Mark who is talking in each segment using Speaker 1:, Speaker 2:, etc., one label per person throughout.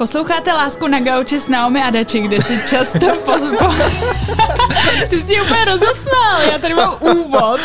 Speaker 1: Posloucháte Lásku na gauči s Naomi a Dači, kde si často pozvo... Ty jsi úplně rozosmál, já tady mám úvod.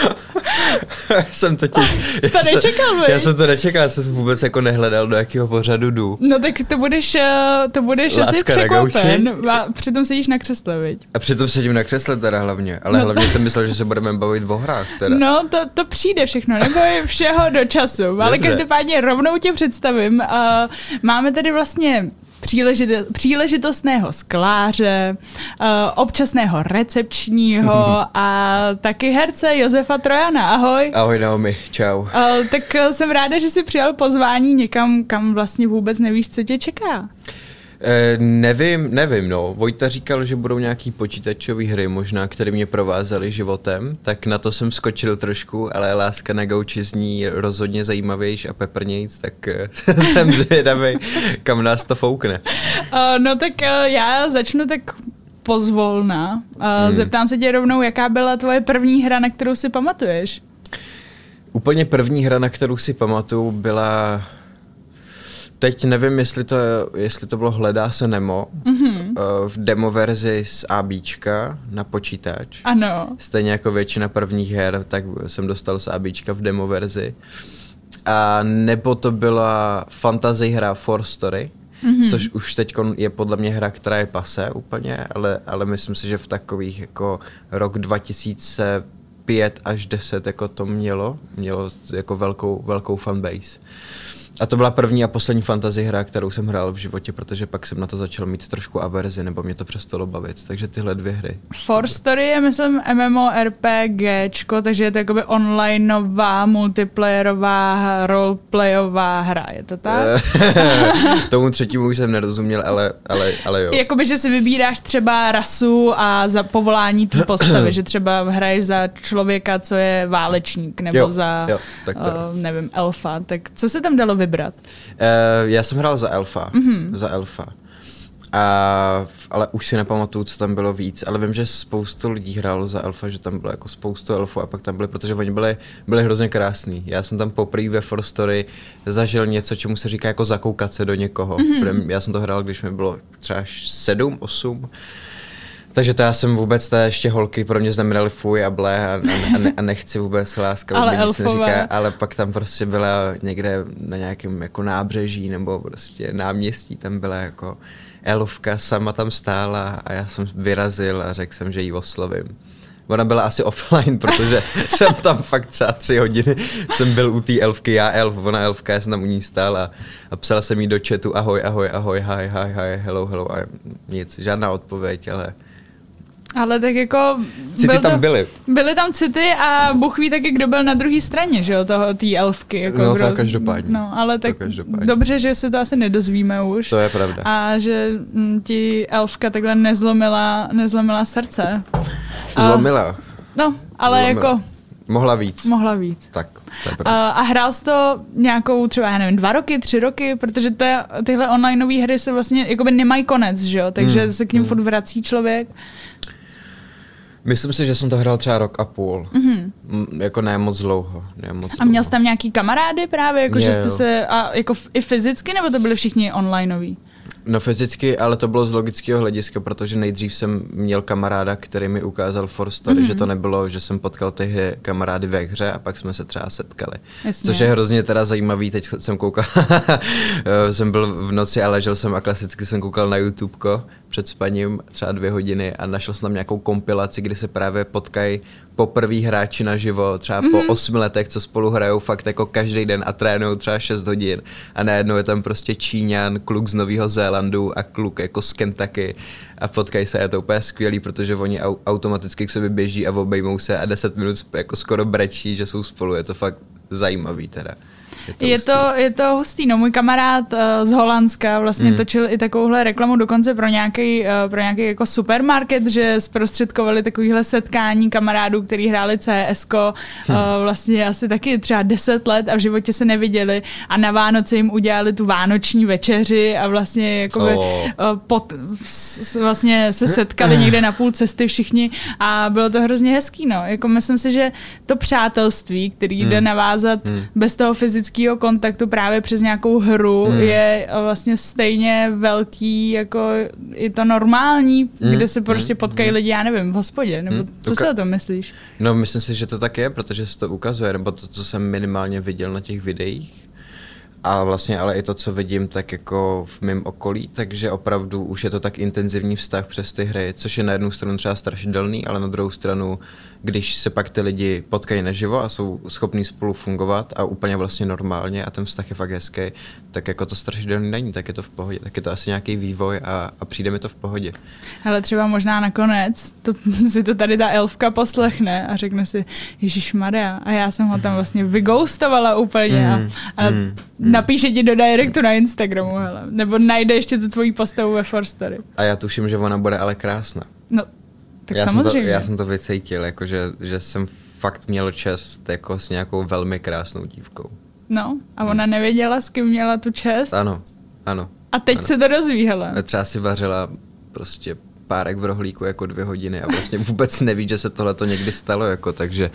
Speaker 2: jsem totiž...
Speaker 1: Jsi to nečekal,
Speaker 2: já, já jsem to nečekal, já jsem vůbec jako nehledal, do jakého pořadu jdu.
Speaker 1: No tak to budeš, eh, to budeš
Speaker 2: Láska
Speaker 1: asi překvapen. A přitom sedíš na křesle, viď?
Speaker 2: A přitom sedím na křesle teda hlavně, ale
Speaker 1: No
Speaker 2: hlavně jsem myslel, že se budeme bavit o hrách teda.
Speaker 1: No, to, to přijde všechno, nebo je všeho do času. Ale
Speaker 2: Dobře.
Speaker 1: každopádně rovnou tě představím. Uh, máme tady vlastně příležit, příležitostného skláře, uh, občasného recepčního a taky herce Josefa Trojana. Ahoj.
Speaker 2: Ahoj Naomi, čau.
Speaker 1: Uh, tak uh, jsem ráda, že jsi přijal pozvání někam, kam vlastně vůbec nevíš, co tě čeká.
Speaker 2: E, nevím, nevím, no. Vojta říkal, že budou nějaký počítačové hry možná, které mě provázely životem, tak na to jsem skočil trošku, ale Láska na gauči zní rozhodně zajímavější a peprnějc, tak eh, jsem zvědavý, kam nás to foukne.
Speaker 1: Uh, no tak uh, já začnu tak pozvolna. Uh, hmm. Zeptám se tě rovnou, jaká byla tvoje první hra, na kterou si pamatuješ?
Speaker 2: Úplně první hra, na kterou si pamatuju, byla... Teď nevím, jestli to, jestli to bylo Hledá se Nemo, mm-hmm. v demo verzi z ABčka na počítač.
Speaker 1: Ano.
Speaker 2: Stejně jako většina prvních her, tak jsem dostal z ABčka v demo verzi. A nebo to byla fantasy hra For Story, mm-hmm. což už teď je podle mě hra, která je pase úplně, ale, ale myslím si, že v takových jako rok 2005 až 10 jako to mělo, mělo jako velkou, velkou fanbase. A to byla první a poslední fantasy hra, kterou jsem hrál v životě, protože pak jsem na to začal mít trošku averzi, nebo mě to přestalo bavit. Takže tyhle dvě hry.
Speaker 1: For Story je, myslím, MMORPGčko, takže je to jakoby onlineová, multiplayerová, roleplayová hra, je to tak?
Speaker 2: Tomu třetímu už jsem nerozuměl, ale, ale, ale jo.
Speaker 1: Jakoby, že si vybíráš třeba rasu a za povolání té postavy, že třeba hraješ za člověka, co je válečník, nebo
Speaker 2: Jo,
Speaker 1: za,
Speaker 2: jo, tak to
Speaker 1: uh, nevím, elfa. Tak co se tam dalo vybrat?
Speaker 2: Uh, já jsem hrál za Elfa. Mm-hmm. Za Elfa. A, ale už si nepamatuju, co tam bylo víc, ale vím, že spoustu lidí hrálo za Elfa, že tam bylo jako spoustu elfů a pak tam byly, protože oni byli, byli hrozně krásní. Já jsem tam poprvé ve For Story zažil něco, čemu se říká jako zakoukat se do někoho. Mm-hmm. Já jsem to hrál, když mi bylo třeba 7, 8. Takže to já jsem vůbec, té ještě holky pro mě znamenaly fuj a ble a, a, ne, a nechci vůbec láska,
Speaker 1: Ale
Speaker 2: nic neříká, ale pak tam prostě byla někde na nějakém jako nábřeží nebo prostě náměstí, tam byla jako elfka, sama tam stála a já jsem vyrazil a řekl jsem, že ji oslovím. Ona byla asi offline, protože jsem tam fakt třeba tři hodiny jsem byl u té elfky, já elf, ona elfka, já jsem tam u ní stál a, a psal jsem jí do chatu ahoj, ahoj, ahoj, hi, hi, hi, hello, hello a nic, žádná odpověď, ale
Speaker 1: Ale tak jako...
Speaker 2: City
Speaker 1: byl
Speaker 2: tam byly.
Speaker 1: Byly tam city a Bůh ví taky, kdo byl na druhé straně, že jo, toho, té elfky. Jako
Speaker 2: No, to
Speaker 1: kdo,
Speaker 2: každopádně.
Speaker 1: No, ale
Speaker 2: To
Speaker 1: tak
Speaker 2: každopádně.
Speaker 1: dobře, že se to asi nedozvíme už.
Speaker 2: to je pravda.
Speaker 1: A že mm, ti elfka takhle nezlomila, nezlomila srdce. A-
Speaker 2: Zlomila.
Speaker 1: No, ale
Speaker 2: Zlomila.
Speaker 1: jako
Speaker 2: Mohla víc.
Speaker 1: mohla víc.
Speaker 2: Tak, to je pravda.
Speaker 1: A, a hrál jsi to nějakou třeba, já nevím, dva roky, tři roky, protože to je, tyhle onlineové hry se vlastně jakoby nemají konec, že jo, takže
Speaker 2: Hmm,
Speaker 1: se k ním furt vrací člověk.
Speaker 2: Myslím si, že jsem to hrál třeba rok a půl. Mm-hmm. Jako ne moc dlouho. Ne moc
Speaker 1: A měl jsi tam nějaký kamarády právě, jako že jste se, a jako f- i fyzicky, nebo to byli všichni onlineoví?
Speaker 2: No fyzicky, ale to bylo z logického hlediska, protože nejdřív jsem měl kamaráda, který mi ukázal For Story, mm-hmm. že to nebylo, že jsem potkal ty kamarády ve hře a pak jsme se třeba setkali.
Speaker 1: Jasně.
Speaker 2: Což je hrozně teda zajímavý, teď jsem koukal, jsem byl v noci a ležel jsem a klasicky jsem koukal na YouTubeko před spaním třeba dvě hodiny a našel jsem tam nějakou kompilaci, kdy se právě potkají poprví hráči na živo, třeba mm-hmm. po osmi letech, co spolu hrajou fakt jako každý den a trénují třeba 6 hodin a najednou je tam prostě Číňan, kluk z Nového Zélandu a kluk jako z Kentucky a potkají se a je to úplně skvělý, protože oni au- automaticky k sobě běží a obejmou se a 10 minut jako skoro brečí, že jsou spolu, je to fakt zajímavý teda.
Speaker 1: Je
Speaker 2: hustý.
Speaker 1: to, je to hustý, no můj kamarád uh, z Holandska vlastně mm. točil i takovouhle reklamu dokonce pro nějaký, uh, pro nějaký jako supermarket, že zprostředkovali takovýhle setkání kamarádů, který hráli CS, uh, vlastně asi taky třeba 10 let a v životě se neviděli a na Vánoce jim udělali tu vánoční večeři a vlastně jakoby,
Speaker 2: Oh.
Speaker 1: uh, pod, s, vlastně se setkali někde na půl cesty všichni a bylo to hrozně hezký, no. Jako myslím si, že to přátelství, který jde navázat bez toho fyzického lidského kontaktu právě přes nějakou hru hmm. je vlastně stejně velký, jako je to normální, hmm. kde se prostě hmm. potkají hmm. lidi, já nevím, v hospodě, nebo hmm. co si o tom myslíš?
Speaker 2: No, myslím si, že to tak je, protože se to ukazuje, nebo to, co jsem minimálně viděl na těch videích, a vlastně ale i to, co vidím tak jako v mém okolí, takže opravdu už je to tak intenzivní vztah přes ty hry, což je na jednu stranu třeba strašidelný, ale na druhou stranu když se pak ty lidi potkají naživo a jsou schopní spolu fungovat a úplně vlastně normálně a ten vztah je fakt hezký, tak jako to strašidelný není, tak je to v pohodě, tak je to asi nějaký vývoj a, a přijde mi to v pohodě.
Speaker 1: Ale třeba možná nakonec to, si to tady ta elfka poslechne a řekne si, Ježíš Maria, a já jsem ho tam vlastně vygoustovala úplně a, mm, a mm, mm, napíše ti do directu na Instagramu, hele, nebo najde ještě tu tvoji postavu ve Forstory.
Speaker 2: A já tuším, že ona bude ale krásná.
Speaker 1: No, tak
Speaker 2: já
Speaker 1: samozřejmě.
Speaker 2: Jsem to, já jsem to vycítil, jako že, že jsem fakt měl čest jako s nějakou velmi krásnou dívkou.
Speaker 1: No, a ona hmm. nevěděla, s kým měla tu čest?
Speaker 2: Ano, ano.
Speaker 1: A teď
Speaker 2: ano.
Speaker 1: se to dozví, hele.
Speaker 2: Třeba si vařila prostě párek v rohlíku jako dvě hodiny a vlastně vůbec neví, že se tohle to někdy stalo, jako, takže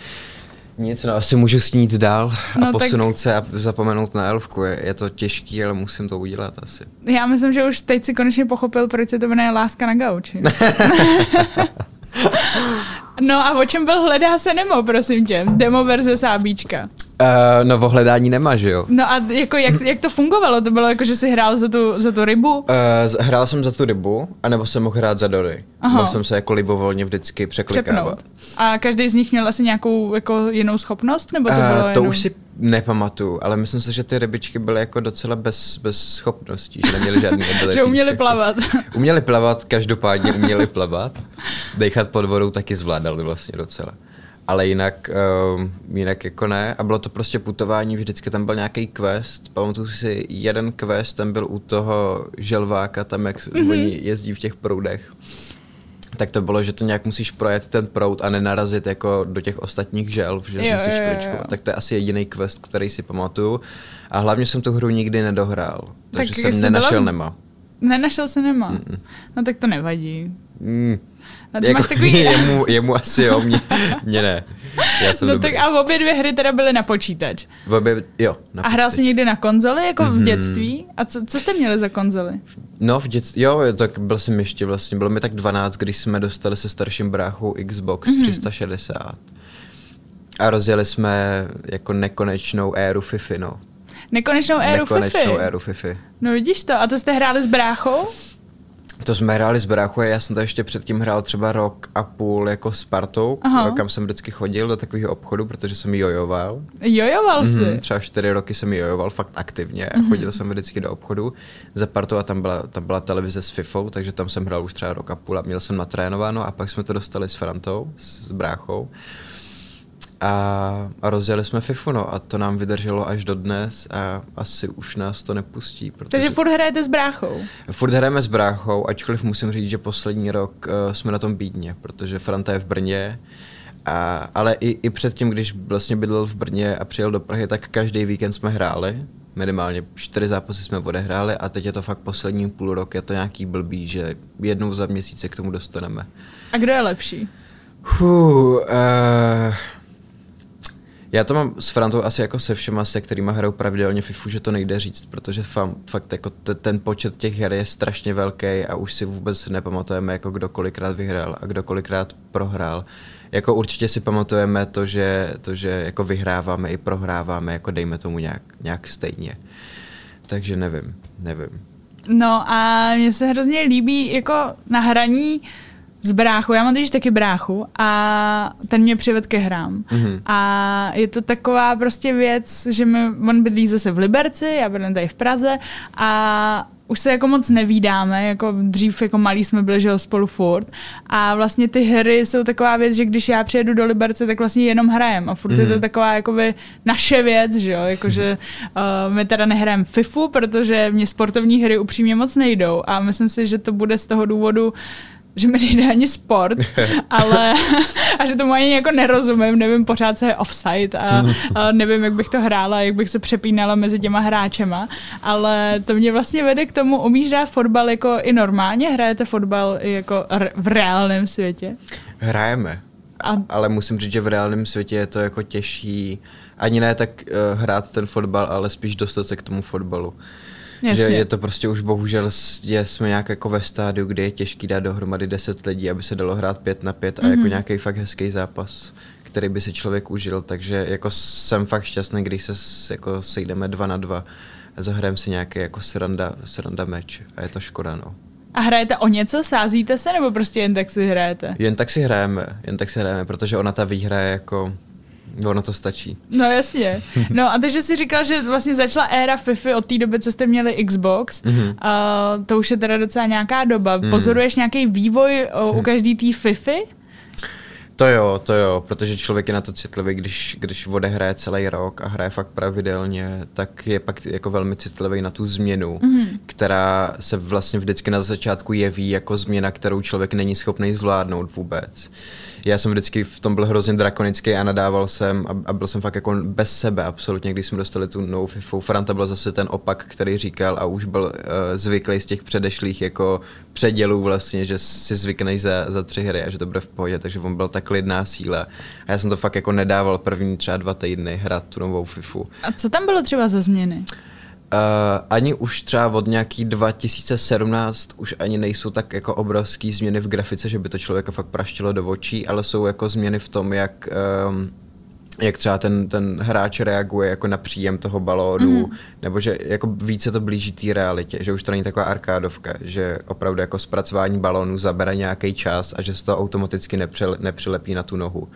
Speaker 2: nic, no asi můžu snít dál a no, posunout tak... se a zapomenout na elfku. Je, je to těžký, ale musím to udělat asi.
Speaker 1: Já myslím, že už teď si konečně pochopil, proč se to jmenuje Láska na gauči. No a o čem byl Hledá se Nemo, prosím tě? Demo verze sábíčka.
Speaker 2: Uh, no o hledání nemá, že jo?
Speaker 1: No a jako, jak, jak to fungovalo? To bylo jako, že jsi hrál za tu, za tu rybu? Uh,
Speaker 2: hrál jsem za tu rybu, anebo jsem mohl hrát za Dory. Aha. Mohl jsem se jako libovolně vždycky překlikávat. Přepnout.
Speaker 1: A každý z nich měl asi nějakou jako jinou schopnost? Nebo to, uh, bylo
Speaker 2: to
Speaker 1: jenom...
Speaker 2: už si nepamatuju, ale myslím si, že ty rybičky byly jako docela bez, bez schopností, že neměly žádný ability.
Speaker 1: že uměli plavat.
Speaker 2: uměli plavat, každopádně uměli plavat. Dechat pod vodou taky zvládali vlastně docela. Ale jinak, uh, jinak jako ne. A bylo to prostě putování, vždycky tam byl nějaký quest. Pamatuju si, jeden quest, ten byl u toho želváka, tam jak mm-hmm. oni jezdí v těch proudech tak to bylo, že to nějak musíš projet ten prout a nenarazit jako do těch ostatních želv, že jo, musíš jo, jo, jo. Tak to je asi jediný quest, který si pamatuju. A hlavně jsem tu hru nikdy nedohrál, takže tak jsem nenašel byla... Nema.
Speaker 1: Nenašel se Nema? Mm-mm. No tak to nevadí.
Speaker 2: Mm. A ty jako, máš takový... jemu, jemu asi jo, mě, mě ne.
Speaker 1: Já jsem no dobrý. tak a obě dvě hry teda byly na počítač.
Speaker 2: V obě, jo,
Speaker 1: na A hrál jsi někdy na konzoli, jako v mhm. dětství? A co, co jste měli za konzoli?
Speaker 2: No v dětství, jo, tak byl jsem ještě vlastně, bylo mi tak 12, když jsme dostali se starším bráchou Xbox mm-hmm. 360. A rozjeli jsme jako nekonečnou éru FIFA, no.
Speaker 1: Nekonečnou éru
Speaker 2: Nekonečnou éru FIFA.
Speaker 1: No vidíš to, a to jste hráli s bráchou?
Speaker 2: To jsme hráli s bráchu a já jsem to ještě předtím hrál třeba rok a půl jako s partou, Aha. kam jsem vždycky chodil do takového obchodu, protože jsem jojoval.
Speaker 1: Jojoval jsi? Mm-hmm,
Speaker 2: třeba čtyři roky jsem jojoval fakt aktivně. Mm-hmm. Chodil jsem vždycky do obchodu za partou a tam byla, tam byla televize s FIFou, takže tam jsem hrál už třeba rok a půl a měl jsem natrénováno a pak jsme to dostali s Frantou, s, s bráchou a, a rozjeli jsme FIFU, no, a to nám vydrželo až do dnes a asi už nás to nepustí.
Speaker 1: Protože... Takže furt hrajete s bráchou?
Speaker 2: Furt hrajeme s bráchou, ačkoliv musím říct, že poslední rok uh, jsme na tom bídně, protože Franta je v Brně, a, ale i, i předtím, když vlastně bydlel v Brně a přijel do Prahy, tak každý víkend jsme hráli. Minimálně čtyři zápasy jsme odehráli a teď je to fakt poslední půl rok, je to nějaký blbý, že jednou za měsíc se k tomu dostaneme.
Speaker 1: A kdo je lepší?
Speaker 2: Uh, uh, já to mám s Frantou asi jako se všema, se kterými hrajou pravidelně FIFU, že to nejde říct, protože fam, fakt jako t- ten počet těch her je strašně velký a už si vůbec nepamatujeme, jako kdo kolikrát vyhrál a kdo kolikrát prohrál. Jako určitě si pamatujeme to, že, to, že jako vyhráváme i prohráváme, jako dejme tomu nějak, nějak stejně. Takže nevím, nevím.
Speaker 1: No a mně se hrozně líbí jako na hraní s bráchou. Já mám teď taky bráchu a ten mě přived ke hrám. Mm-hmm. A je to taková prostě věc, že my, on bydlí zase v Liberci, já bydlím tady v Praze a už se jako moc nevídáme, jako dřív jako malí jsme byli, že spolu furt. A vlastně ty hry jsou taková věc, že když já přijedu do Liberce, tak vlastně jenom hrajem. A furt mm. je to mhm. taková jakoby naše věc, že jo, jakože uh, my teda nehrajeme FIFU, protože mě sportovní hry upřímně moc nejdou. A myslím si, že to bude z toho důvodu, že mi nejde ani sport, ale a že tomu ani jako nerozumím, nevím pořád, co je offside a, a nevím, jak bych to hrála, jak bych se přepínala mezi těma hráčema, ale to mě vlastně vede k tomu, umíš hrát fotbal jako i normálně, hrajete fotbal i jako v reálném světě?
Speaker 2: Hrajeme, a... ale musím říct, že v reálném světě je to jako těžší ani ne tak uh, hrát ten fotbal, ale spíš dostat se k tomu fotbalu.
Speaker 1: Jasně.
Speaker 2: Že je to prostě už bohužel, je, jsme nějak jako ve stádiu, kde je těžký dát dohromady 10 lidí, aby se dalo hrát 5 na 5 a mm-hmm. jako nějaký fakt hezký zápas, který by si člověk užil, takže jako jsem fakt šťastný, když se jako sejdeme 2 na 2 a zahrajeme si nějaký jako sranda, sranda meč a je to škoda, no.
Speaker 1: A hrajete o něco, sázíte se, nebo prostě jen tak si hrajete?
Speaker 2: Jen tak si hrajeme, jen tak si hrajeme, protože ona ta výhra je jako, ono to stačí.
Speaker 1: No jasně. No a takže si říkal, že vlastně začala éra FIFA od té doby, co jste měli Xbox.
Speaker 2: Mhm.
Speaker 1: Mm-hmm. Uh, to už je teda docela nějaká doba. Mm. Pozoruješ nějaký vývoj uh, u každý té FIFA?
Speaker 2: To jo, to jo, protože člověk je na to citlivý, když, když odehraje celý rok a hraje fakt pravidelně, tak je pak jako velmi citlivý na tu změnu, mm-hmm. která se vlastně vždycky na začátku jeví jako změna, kterou člověk není schopný zvládnout vůbec. Já jsem vždycky v tom byl hrozně drakonický a nadával jsem a, a byl jsem fakt jako bez sebe absolutně, když jsme dostali tu novou FIFU. Franta byl zase ten opak, který říkal a už byl uh, zvyklý z těch předešlých jako předělů vlastně, že si zvykneš za, za tři hry a že to bude v pohodě, takže on byl tak klidná síla. A já jsem to fakt jako nedával první třeba dva týdny hrát tu novou FIFU.
Speaker 1: A co tam bylo třeba za změny?
Speaker 2: Uh, ani už třeba od nějaký 2017 už ani nejsou tak jako obrovský změny v grafice, že by to člověka fakt praštilo do očí, ale jsou jako změny v tom, jak um, jak třeba ten, ten hráč reaguje jako na příjem toho balónu, mm. nebo že jako více to blíží té realitě, že už to není taková arkádovka, že opravdu jako zpracování balónu zabere nějaký čas a že se to automaticky nepřilepí na tu nohu.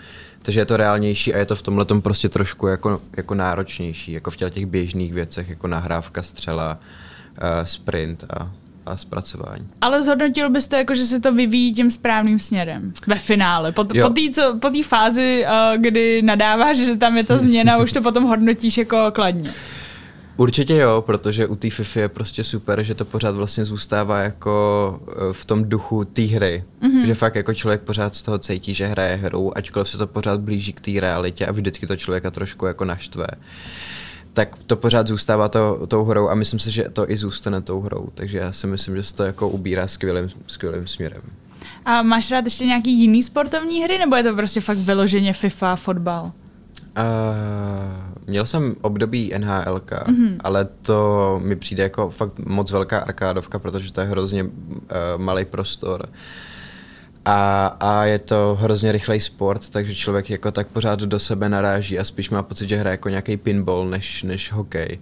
Speaker 2: Takže je to reálnější a je to v tomhle prostě trošku jako, jako náročnější, jako v těch běžných věcech, jako nahrávka, střela, uh, sprint a, a zpracování.
Speaker 1: Ale zhodnotil byste, jako, že se to vyvíjí tím správným směrem ve finále. Po,
Speaker 2: Jo.
Speaker 1: po té fázi, uh, kdy nadáváš, že tam je ta změna, už to potom hodnotíš jako kladně.
Speaker 2: Určitě jo, protože u té FIFA je prostě super, že to pořád vlastně zůstává jako eh, v tom duchu té hry. Mm-hmm. Že fakt jako člověk pořád z toho cítí, že hraje hru, ačkoliv se to pořád blíží k té realitě a vždycky to člověka trošku jako naštve. Tak to pořád zůstává to, tou hrou a myslím si, že to i zůstane tou hrou. Takže já si myslím, že se to jako ubírá skvělým, skvělým směrem.
Speaker 1: A máš rád ještě nějaký jiný sportovní hry, nebo je to prostě fakt vyloženě FIFA, fotbal?
Speaker 2: Uh, měl jsem období NHL, mm-hmm. ale to mi přijde jako fakt moc velká arkádovka, protože to je hrozně uh, malý prostor. A, a je to hrozně rychlej sport, takže člověk jako tak pořád do sebe naráží a spíš má pocit, že hraje jako nějaký pinball než, než hokej.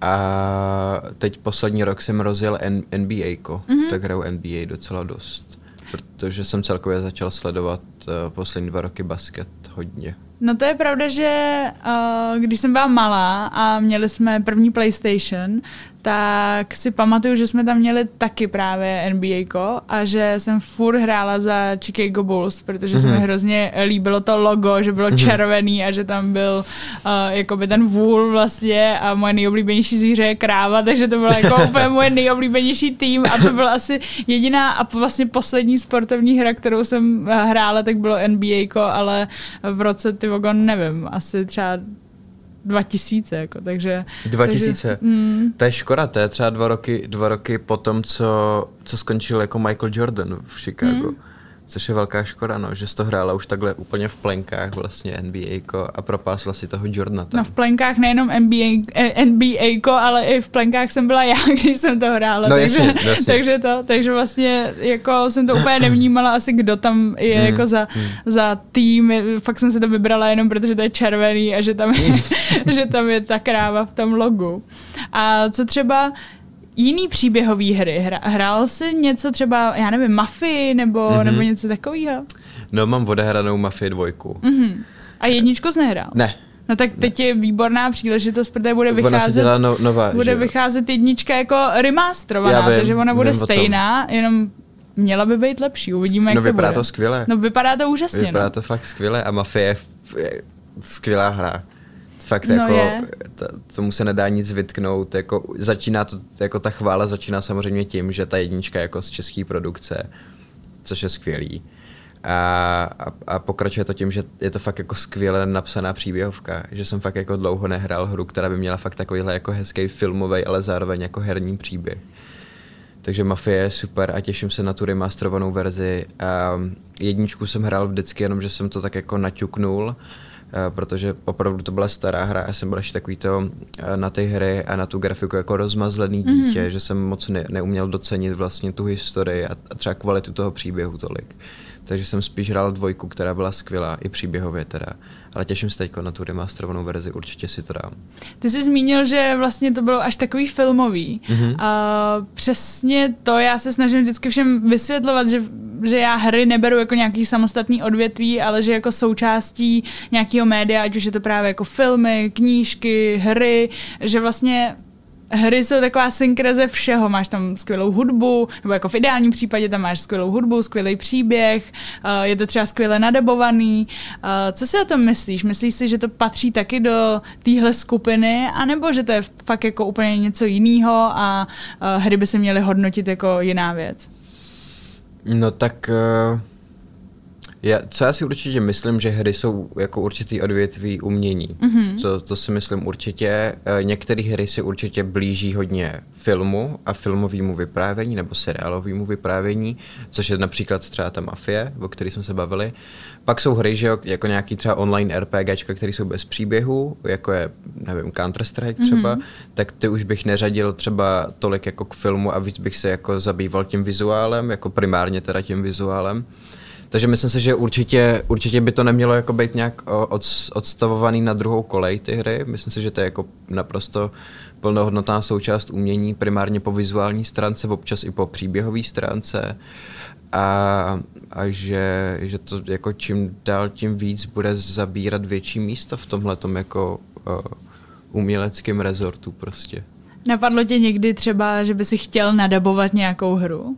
Speaker 2: A teď poslední rok jsem rozjel N- NBA, mm-hmm. tak hraju NBA docela dost. Protože jsem celkově začal sledovat uh, poslední dva roky basket hodně.
Speaker 1: No to je pravda, že uh, když jsem byla malá a měli jsme první PlayStation, tak si pamatuju, že jsme tam měli taky právě NBA a že jsem furt hrála za Chicago Bulls, protože mm-hmm. se mi hrozně líbilo to logo, že bylo červený a že tam byl uh, jakoby ten vůl vlastně a moje nejoblíbenější zvíře je kráva, takže to bylo jako úplně moje nejoblíbenější tým a to byla asi jediná a vlastně poslední sportovní hra, kterou jsem eh, hrála, tak bylo NBA, ale v roce ty nevím, asi třeba 2000, jako, takže...
Speaker 2: 2000.
Speaker 1: Takže, mm,
Speaker 2: To je škoda, to je třeba dva roky, dva roky po tom, co, co skončil jako Michael Jordan v Chicago. Mm. Což je velká škoda, no, že jsi to hrála už takhle úplně v plenkách vlastně NBA a propásla si toho Jordana tam.
Speaker 1: no v plenkách nejenom NBA, eh, NBA, ale i v plenkách jsem byla já, když jsem to hrála.
Speaker 2: No,
Speaker 1: takže,
Speaker 2: jasně, jasně.
Speaker 1: takže to, takže vlastně jako jsem to úplně nevnímala asi, kdo tam je
Speaker 2: Hmm,
Speaker 1: jako za, za tým. Fakt jsem si to vybrala jenom protože to je červený a že tam je, že tam je ta kráva v tom logu. A co třeba jiný příběhový hry? Hra, hrál jsi něco třeba, já nevím, Mafii nebo,
Speaker 2: Mhm.
Speaker 1: mm-hmm. nebo něco takového?
Speaker 2: No, mám odehranou Mafii dvojku.
Speaker 1: Mm-hmm. A jedničku jsi nehrál?
Speaker 2: Ne,
Speaker 1: No tak teď je výborná příležitost, protože bude
Speaker 2: ona
Speaker 1: vycházet,
Speaker 2: dělá no, nová,
Speaker 1: bude vycházet jednička jako remasterovaná,
Speaker 2: Já vím,
Speaker 1: takže ona bude stejná, jenom měla by být lepší, uvidíme, jak
Speaker 2: No
Speaker 1: to
Speaker 2: vypadá
Speaker 1: bude.
Speaker 2: to skvěle.
Speaker 1: No vypadá to úžasně,
Speaker 2: Vypadá
Speaker 1: no.
Speaker 2: to fakt skvěle a Mafie je skvělá hra. Fakt
Speaker 1: No
Speaker 2: jako,
Speaker 1: je.
Speaker 2: ta, tomu se nedá nic vytknout, jako začíná to, jako ta chvála začíná samozřejmě tím, že ta jednička je jako z české produkce, což je skvělý. A, a, a pokračuje to tím, že je to fakt jako skvěle napsaná příběhovka, že jsem fakt jako dlouho nehrál hru, která by měla fakt takovýhle jako hezký filmový, ale zároveň jako herní příběh. Takže Mafie je super a těším se na tu remasterovanou verzi. A jedničku jsem hrál vždycky, jenom že jsem to tak jako naťuknul protože opravdu to byla stará hra. Já jsem byl ještě takový to na ty hry a na tu grafiku jako rozmazlený mhm. dítě, mm-hmm. že jsem moc ne, neuměl docenit vlastně tu historii a, a třeba kvalitu toho příběhu tolik takže jsem spíš hrál dvojku, která byla skvělá, i příběhově teda. Ale těším se teď na tu remasterovanou verzi, určitě si to dám.
Speaker 1: Ty jsi zmínil, že vlastně to bylo až takový filmový. Mm-hmm. A přesně to já se snažím vždycky všem vysvětlovat, že, že já hry neberu jako nějaký samostatný odvětví, ale že jako součástí nějakého média, ať už je to právě jako filmy, knížky, hry, že vlastně hry jsou taková synkreze všeho. Máš tam skvělou hudbu, nebo jako v ideálním případě tam máš skvělou hudbu, skvělý příběh, eh, je to třeba skvěle nadebovaný. Eh, co si o tom myslíš? Myslíš si, že to patří taky do téhle skupiny, anebo že to je fakt jako úplně něco jiného a eh, hry by se měly hodnotit jako jiná věc?
Speaker 2: No tak uh já, co já si určitě myslím, že hry jsou jako určitý odvětví umění. Mm-hmm. To, to si myslím určitě. Eh, některé hry si určitě blíží hodně filmu a filmovému vyprávění nebo seriálovému vyprávění, což je například třeba ta Mafie, o které jsme se bavili. Pak jsou hry, že jo, jako nějaký třeba online RPGčka, které jsou bez příběhu, jako je, nevím, Counter-Strike třeba, mm-hmm. tak ty už bych neřadil třeba tolik jako k filmu a víc bych se jako zabýval tím vizuálem, jako primárně teda tím vizuálem. Takže myslím si, že určitě, určitě by to nemělo jako být nějak od, odstavovaný na druhou kolej ty hry. Myslím si, že to je jako naprosto plnohodnotná součást umění, primárně po vizuální stránce, občas i po příběhové stránce. A, a že, že to jako čím dál tím víc bude zabírat větší místo v tomhle jako uh, uměleckém rezortu prostě.
Speaker 1: Napadlo tě někdy třeba, že by si chtěl nadabovat nějakou hru?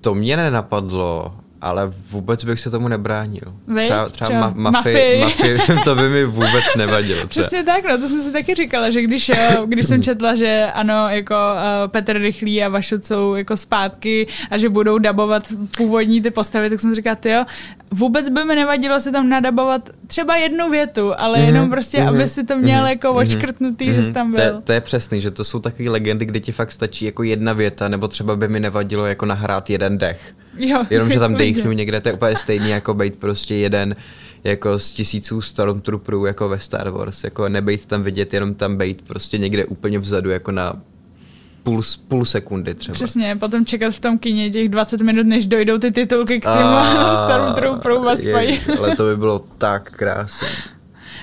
Speaker 2: To mě nenapadlo, ale vůbec bych se tomu nebránil.
Speaker 1: Vy?
Speaker 2: Třeba, třeba ma- mafii, mafii, to by mi vůbec nevadilo.
Speaker 1: Třeba. Přesně tak, no, to jsem si taky říkala, že když, eh, když jsem četla, že ano, jako uh, Petr Rychlý a Vašut jsou jako zpátky a že budou dabovat původní ty postavy, tak jsem si říkala, jo, vůbec by mi nevadilo si tam nadabovat třeba jednu větu, ale mm-hmm, jenom prostě, mm-hmm, aby si to měl mm-hmm, jako očkrtnutý, mm-hmm, že jsi tam byl.
Speaker 2: To je, to je přesný, že to jsou takové legendy, kdy ti fakt stačí jako jedna věta, nebo třeba by mi nevadilo jako nahrát jeden dech. Jo, Jenom, že tam dejchnu někde, to je úplně stejný jako být prostě jeden jako z tisíců Stormtrooperů jako ve Star Wars, jako nebejt tam vidět, jenom tam být prostě někde úplně vzadu, jako na půl, půl sekundy třeba.
Speaker 1: Přesně, potom čekat v tom kině těch 20 minut, než dojdou ty titulky k těm Stormtrooperům a
Speaker 2: Ale to by bylo tak krásné.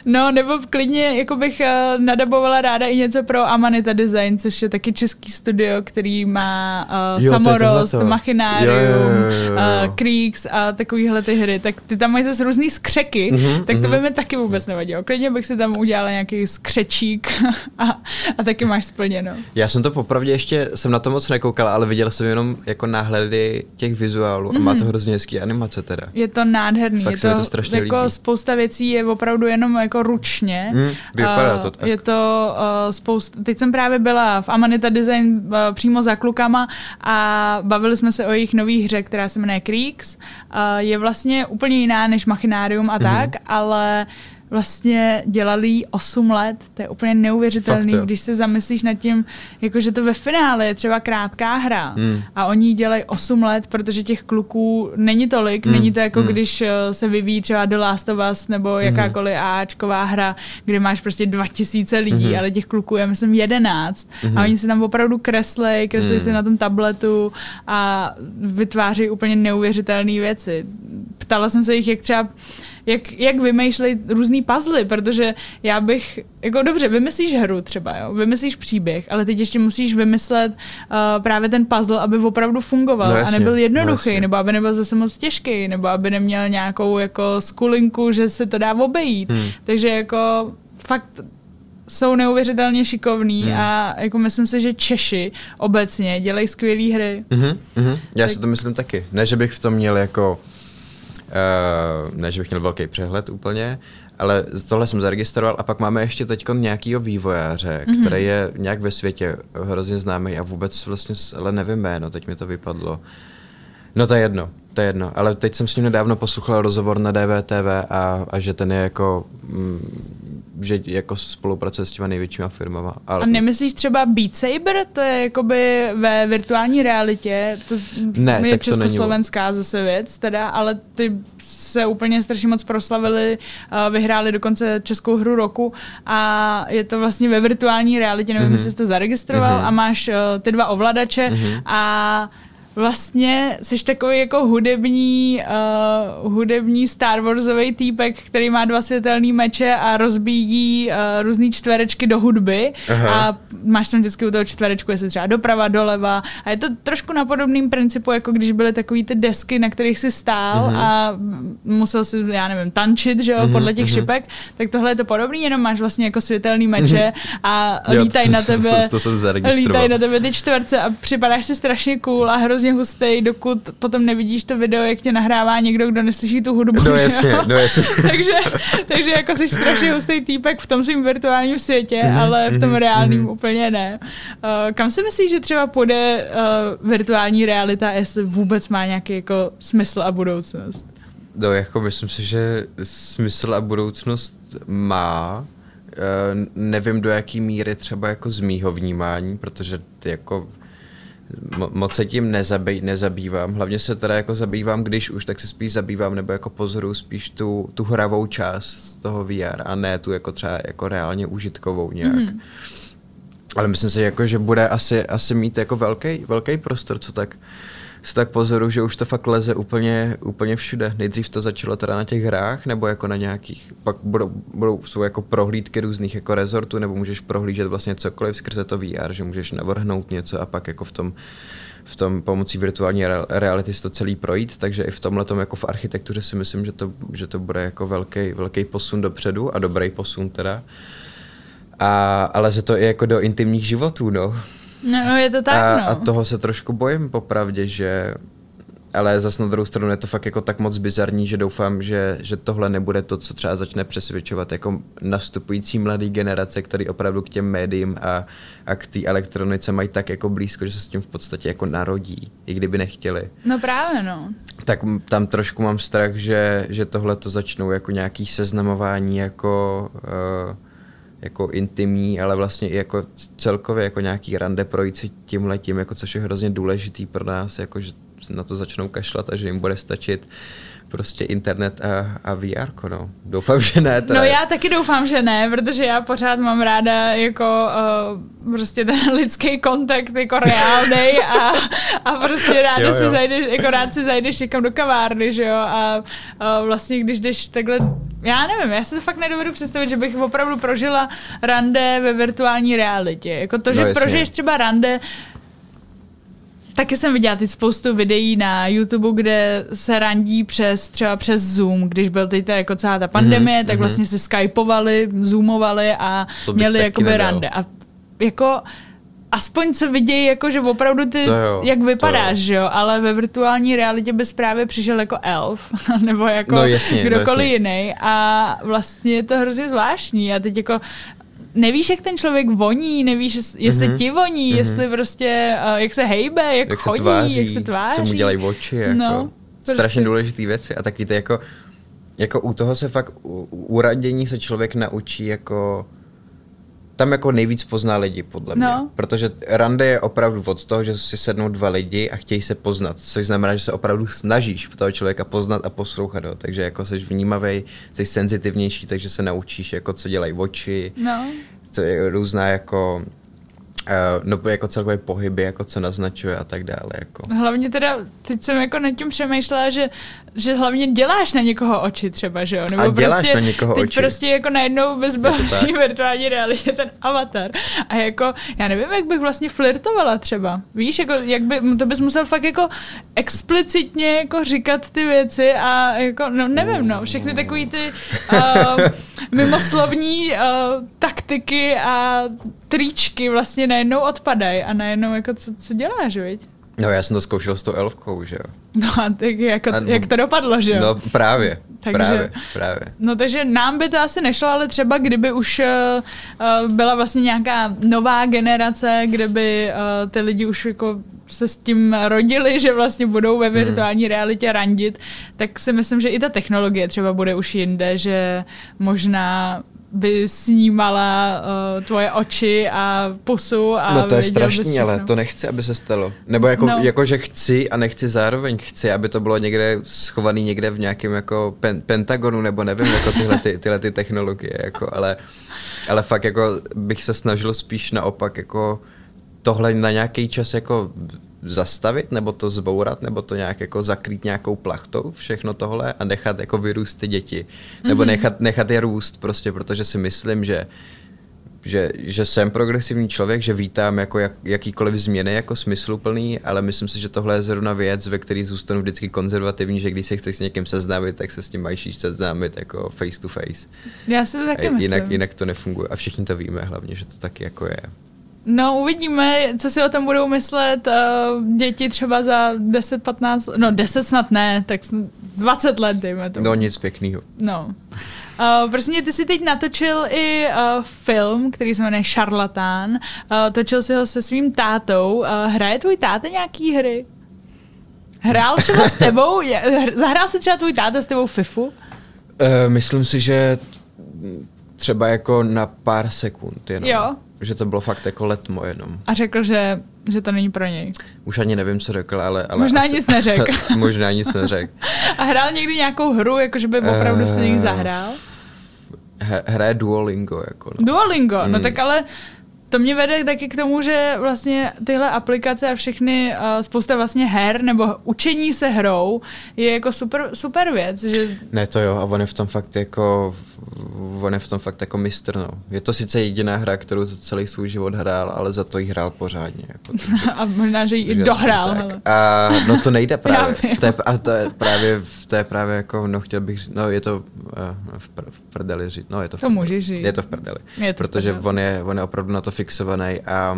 Speaker 1: No, nebo klidně jako bych uh, nadabovala ráda i něco pro Amanita Design, což je taky český studio, který má uh, jo, Samorost, Machinarium, uh, Creeks a takovýhle ty hry. Tak ty tam mají zase různý skřeky, mm-hmm, tak to mm-hmm. by mi taky vůbec nevadilo. Klidně bych si tam udělala nějaký skřečík a, a taky máš splněno.
Speaker 2: Já jsem to popravdě ještě, jsem na to moc nekoukala, ale viděl jsem jenom jako náhledy těch vizuálů mm-hmm. a má to mhm. hrozně hezký animace teda.
Speaker 1: Je to nádherný. Fakt je to, to strašně jako líbí. spousta věcí je opravdu jenom jako ručně.
Speaker 2: Hmm, vypadá to tak.
Speaker 1: Je to uh, spousta, teď jsem právě byla v Amanita Design uh, přímo za klukama a bavili jsme se o jejich nových hře, která se jmenuje Creeks. Uh, je vlastně úplně jiná než Machinárium a mm-hmm. tak, ale uh, vlastně dělali 8 let, to je úplně neuvěřitelný, Fakt, když se zamyslíš nad tím, jako že to ve finále je třeba krátká hra hmm. a oni dělají 8 let, protože těch kluků není tolik, hmm. není to jako hmm. když eh, se vyvíjí třeba The Last of Us nebo hmm. jakákoliv Ačková hra, kde máš prostě 2000 lidí, hmm. ale těch kluků je myslím 11 hmm. a oni se tam opravdu kreslej, kreslí hmm. si na tom tabletu a vytváří úplně neuvěřitelné věci. Ptala jsem se jich, jak třeba jak, jak vymýšlej různý puzzle, protože já bych, jako dobře, vymyslíš hru třeba, jo, vymyslíš příběh, ale teď ještě musíš vymyslet uh, právě ten puzzle, aby opravdu fungoval no jasně, a nebyl jednoduchý, no nebo aby nebyl zase moc těžký, nebo aby neměl nějakou jako skulinku, že se to dá obejít. Hmm. Takže jako fakt jsou neuvěřitelně šikovní hmm. a jako myslím si, že Češi obecně dělají skvělé hry.
Speaker 2: Mm-hmm, mm-hmm. Já tak... si to myslím taky. Ne, že bych v tom měl jako Uh, ne, že bych měl velký přehled úplně, ale tohle jsem zaregistroval a pak máme ještě teď nějakýho vývojáře, mm-hmm. který je nějak ve světě hrozně známý a vůbec vlastně, ale nevím jméno, teď mi to vypadlo. No to je jedno, to je jedno, ale teď jsem s ním nedávno poslouchal rozhovor na DVTV a, a že ten je jako mm, že jako spolupracuje s těma největšíma firmama.
Speaker 1: Ale... A nemyslíš třeba Beat Saber? To je jakoby ve virtuální realitě, to
Speaker 2: ne,
Speaker 1: je
Speaker 2: tak
Speaker 1: československá to zase věc, teda, ale ty se úplně strašně moc proslavili, uh, vyhráli dokonce českou hru roku a je to vlastně ve virtuální realitě, nevím, mm-hmm. jestli jsi to zaregistroval mm-hmm. a máš uh, ty dva ovladače mm-hmm. a vlastně jsi takový jako hudební, uh, hudební Star Warsový týpek, který má dva světelné meče a rozbíjí uh, různé čtverečky do hudby Aha. a máš tam vždycky u toho čtverečku, jestli třeba doprava, doleva a je to trošku na podobným principu, jako když byly takový ty desky, na kterých si stál uh-huh. a musel si, já nevím, tančit, že jo, uh-huh, uh-huh. těch šipek, tak tohle je to podobný, jenom máš vlastně jako světelný meče a lítají na tebe,
Speaker 2: to, to, to
Speaker 1: lítají na tebe ty čtverce a připadáš si strašně cool a hrozně hrozně hustý, dokud potom nevidíš to video, jak tě nahrává někdo, kdo neslyší tu hudbu.
Speaker 2: No jasně, no jasně.
Speaker 1: takže, takže jako jsi strašně hustý týpek v tom svým virtuálním světě, mm-hmm, ale v tom mm-hmm, reálním mm-hmm. úplně ne. Uh, kam si myslíš, že třeba půjde uh, virtuální realita, jestli vůbec má nějaký jako smysl a budoucnost?
Speaker 2: No, jako myslím si, že smysl a budoucnost má. Uh, nevím do jaký míry třeba jako z mýho vnímání, protože ty jako moc se tím nezabý, nezabývám. Hlavně se teda jako zabývám, když už, tak se spíš zabývám, nebo jako pozoru spíš tu, tu hravou část z toho VR a ne tu jako třeba jako reálně užitkovou nějak. Mm-hmm. Ale myslím si, jako, že bude asi, asi mít jako velký, velký prostor, co tak si tak pozoru, že už to fakt leze úplně, úplně všude. Nejdřív to začalo teda na těch hrách, nebo jako na nějakých, pak budou, budou jsou jako prohlídky různých jako rezortů, nebo můžeš prohlížet vlastně cokoliv skrze to VR, že můžeš navrhnout něco a pak jako v tom v tom pomocí virtuální reality to celý projít, takže i v tomhle jako v architektuře si myslím, že to, že to bude jako velký, velký posun dopředu a dobrý posun teda. A, ale že to i jako do intimních životů, no.
Speaker 1: No, je to tak, a,
Speaker 2: no. a toho se trošku bojím popravdě, že ale zase na druhou stranu je to fakt jako tak moc bizarní, že doufám, že, že tohle nebude to, co třeba začne přesvědčovat jako nastupující mladý generace, který opravdu k těm médiím a, a k té elektronice mají tak jako blízko, že se s tím v podstatě jako narodí, i kdyby nechtěli.
Speaker 1: No právě, no.
Speaker 2: Tak tam trošku mám strach, že, že tohle to začnou jako nějaký seznamování jako uh, jako intimní, ale vlastně i jako celkově jako nějaký rande projít si tím letím, jako což je hrozně důležitý pro nás, jako že na to začnou kašlat a že jim bude stačit prostě internet a, a VR, no. Doufám, že ne.
Speaker 1: Teda. No já taky doufám, že ne, protože já pořád mám ráda jako uh, prostě ten lidský kontakt jako reálný a, a prostě ráda jo, jo. si zajdeš, jako rád si zajdeš někam do kavárny, že jo, a uh, vlastně když jdeš takhle já nevím, já si to fakt nedovedu představit, že bych opravdu prožila rande ve virtuální realitě. Jako to, že no, prožiješ třeba rande Taky jsem viděla teď spoustu videí na YouTube, kde se randí přes třeba přes Zoom, když byl teď jako celá ta pandemie, mm-hmm, tak mhm. vlastně se skypovali, zoomovali a měli jakoby nedal. rande. A jako aspoň se vidějí, jako, že opravdu ty, jo, jak vypadáš, že jo, ale ve virtuální realitě bys právě přišel jako elf, nebo jako
Speaker 2: no, jasně,
Speaker 1: kdokoliv
Speaker 2: jasně.
Speaker 1: jiný a vlastně je to hrozně zvláštní a teď jako nevíš, jak ten člověk voní, nevíš, jestli mm-hmm. ti voní, mm-hmm. jestli prostě, uh, jak se hejbe, jak, jak chodí, se tváří, jak se tváří.
Speaker 2: Co mu dělají oči, jako no, prostě. strašně důležité věci a taky to jako, jako u toho se fakt, u, u radění se člověk naučí jako tam jako nejvíc pozná lidi, podle mě. No. Protože rande je opravdu od toho, že si sednou dva lidi a chtějí se poznat, což znamená, že se opravdu snažíš toho člověka poznat a poslouchat ho. Takže jako jsi vnímavý, jsi senzitivnější, takže se naučíš, jako co dělají oči,
Speaker 1: no.
Speaker 2: co je různá jako Uh, no jako celkové pohyby, jako co naznačuje a tak dále. Jako.
Speaker 1: Hlavně teda, teď jsem jako nad tím přemýšlela, že, že hlavně děláš na někoho oči třeba, že jo?
Speaker 2: Nebo a děláš
Speaker 1: prostě,
Speaker 2: na někoho
Speaker 1: teď
Speaker 2: oči.
Speaker 1: prostě jako najednou bezbavný virtuální realitě ten avatar. A jako, já nevím, jak bych vlastně flirtovala třeba. Víš, jako, jak by, to bys musel fakt jako explicitně jako říkat ty věci a jako, no nevím, no, všechny takový ty uh, mimoslovní uh, taktiky a tričky vlastně najednou odpadají a najednou jako co, co děláš, viď?
Speaker 2: No já jsem to zkoušel s tou elfkou, že jo.
Speaker 1: No a tak jako, a, jak to dopadlo, že jo?
Speaker 2: No právě, takže, právě, právě.
Speaker 1: No takže nám by to asi nešlo, ale třeba kdyby už uh, byla vlastně nějaká nová generace, kde by uh, ty lidi už jako se s tím rodili, že vlastně budou ve hmm. virtuální hmm. realitě randit, tak si myslím, že i ta technologie třeba bude už jinde, že možná by snímala uh, tvoje oči a pusu a
Speaker 2: No to je strašný, ale to nechci, aby se stalo. Nebo jako, no. jako, že chci a nechci zároveň. Chci, aby to bylo někde schovaný někde v nějakém jako pen, pentagonu, nebo nevím, jako tyhle, ty, tyhle ty technologie, jako, ale, ale fakt jako bych se snažil spíš naopak jako tohle na nějaký čas jako zastavit, nebo to zbourat, nebo to nějak jako zakrýt nějakou plachtou, všechno tohle a nechat jako vyrůst ty děti. Nebo mm-hmm. nechat, nechat je růst prostě, protože si myslím, že že, že jsem progresivní člověk, že vítám jako jak, jakýkoliv změny jako smysluplný, ale myslím si, že tohle je zrovna věc, ve který zůstanu vždycky konzervativní, že když se chceš s někým seznámit, tak se s tím majíš seznámit jako face to face.
Speaker 1: Já si to taky myslím.
Speaker 2: Jinak, jinak to nefunguje a všichni to víme hlavně, že to taky jako je.
Speaker 1: No, uvidíme, co si o tom budou myslet uh, děti třeba za 10, 15, no 10 snad ne, tak 20 let, dejme to.
Speaker 2: No, nic pěkného.
Speaker 1: No. Uh, prostě ty jsi teď natočil i uh, film, který se jmenuje Šarlatán. Uh, točil si ho se svým tátou. Uh, hraje tvůj táta nějaký hry? Hrál třeba s tebou? Zahrál si třeba tvůj táta s tebou FIFU? Uh,
Speaker 2: myslím si, že třeba jako na pár sekund jenom.
Speaker 1: Jo
Speaker 2: že to bylo fakt jako letmo jenom.
Speaker 1: A řekl, že, že to není pro něj.
Speaker 2: Už ani nevím, co řekl, ale... ale
Speaker 1: možná asi, nic neřekl.
Speaker 2: možná nic neřekl.
Speaker 1: A hrál někdy nějakou hru, jakože by opravdu uh, se někdy zahrál?
Speaker 2: Hraje Duolingo. Jako
Speaker 1: no. Duolingo, no hmm. no tak ale to mě vede taky k tomu, že vlastně tyhle aplikace a všechny, uh, spousta vlastně her nebo učení se hrou je jako super, super věc. Že...
Speaker 2: Ne to jo, a on je v tom fakt jako on je v tom fakt jako mistr, no. Je to sice jediná hra, kterou za celý svůj život hrál, ale za to jí hrál pořádně. Jako,
Speaker 1: takže, a možná, že ji i dohrál.
Speaker 2: A, no to nejde právě. to je, a to je právě, to je právě jako, no chtěl bych, no je to uh, v, pr- v prdeli říct, no je to v
Speaker 1: To můžeš říct.
Speaker 2: Je to v prdeli. Je to protože prdeli. on je, on je opravdu na to fixovaný a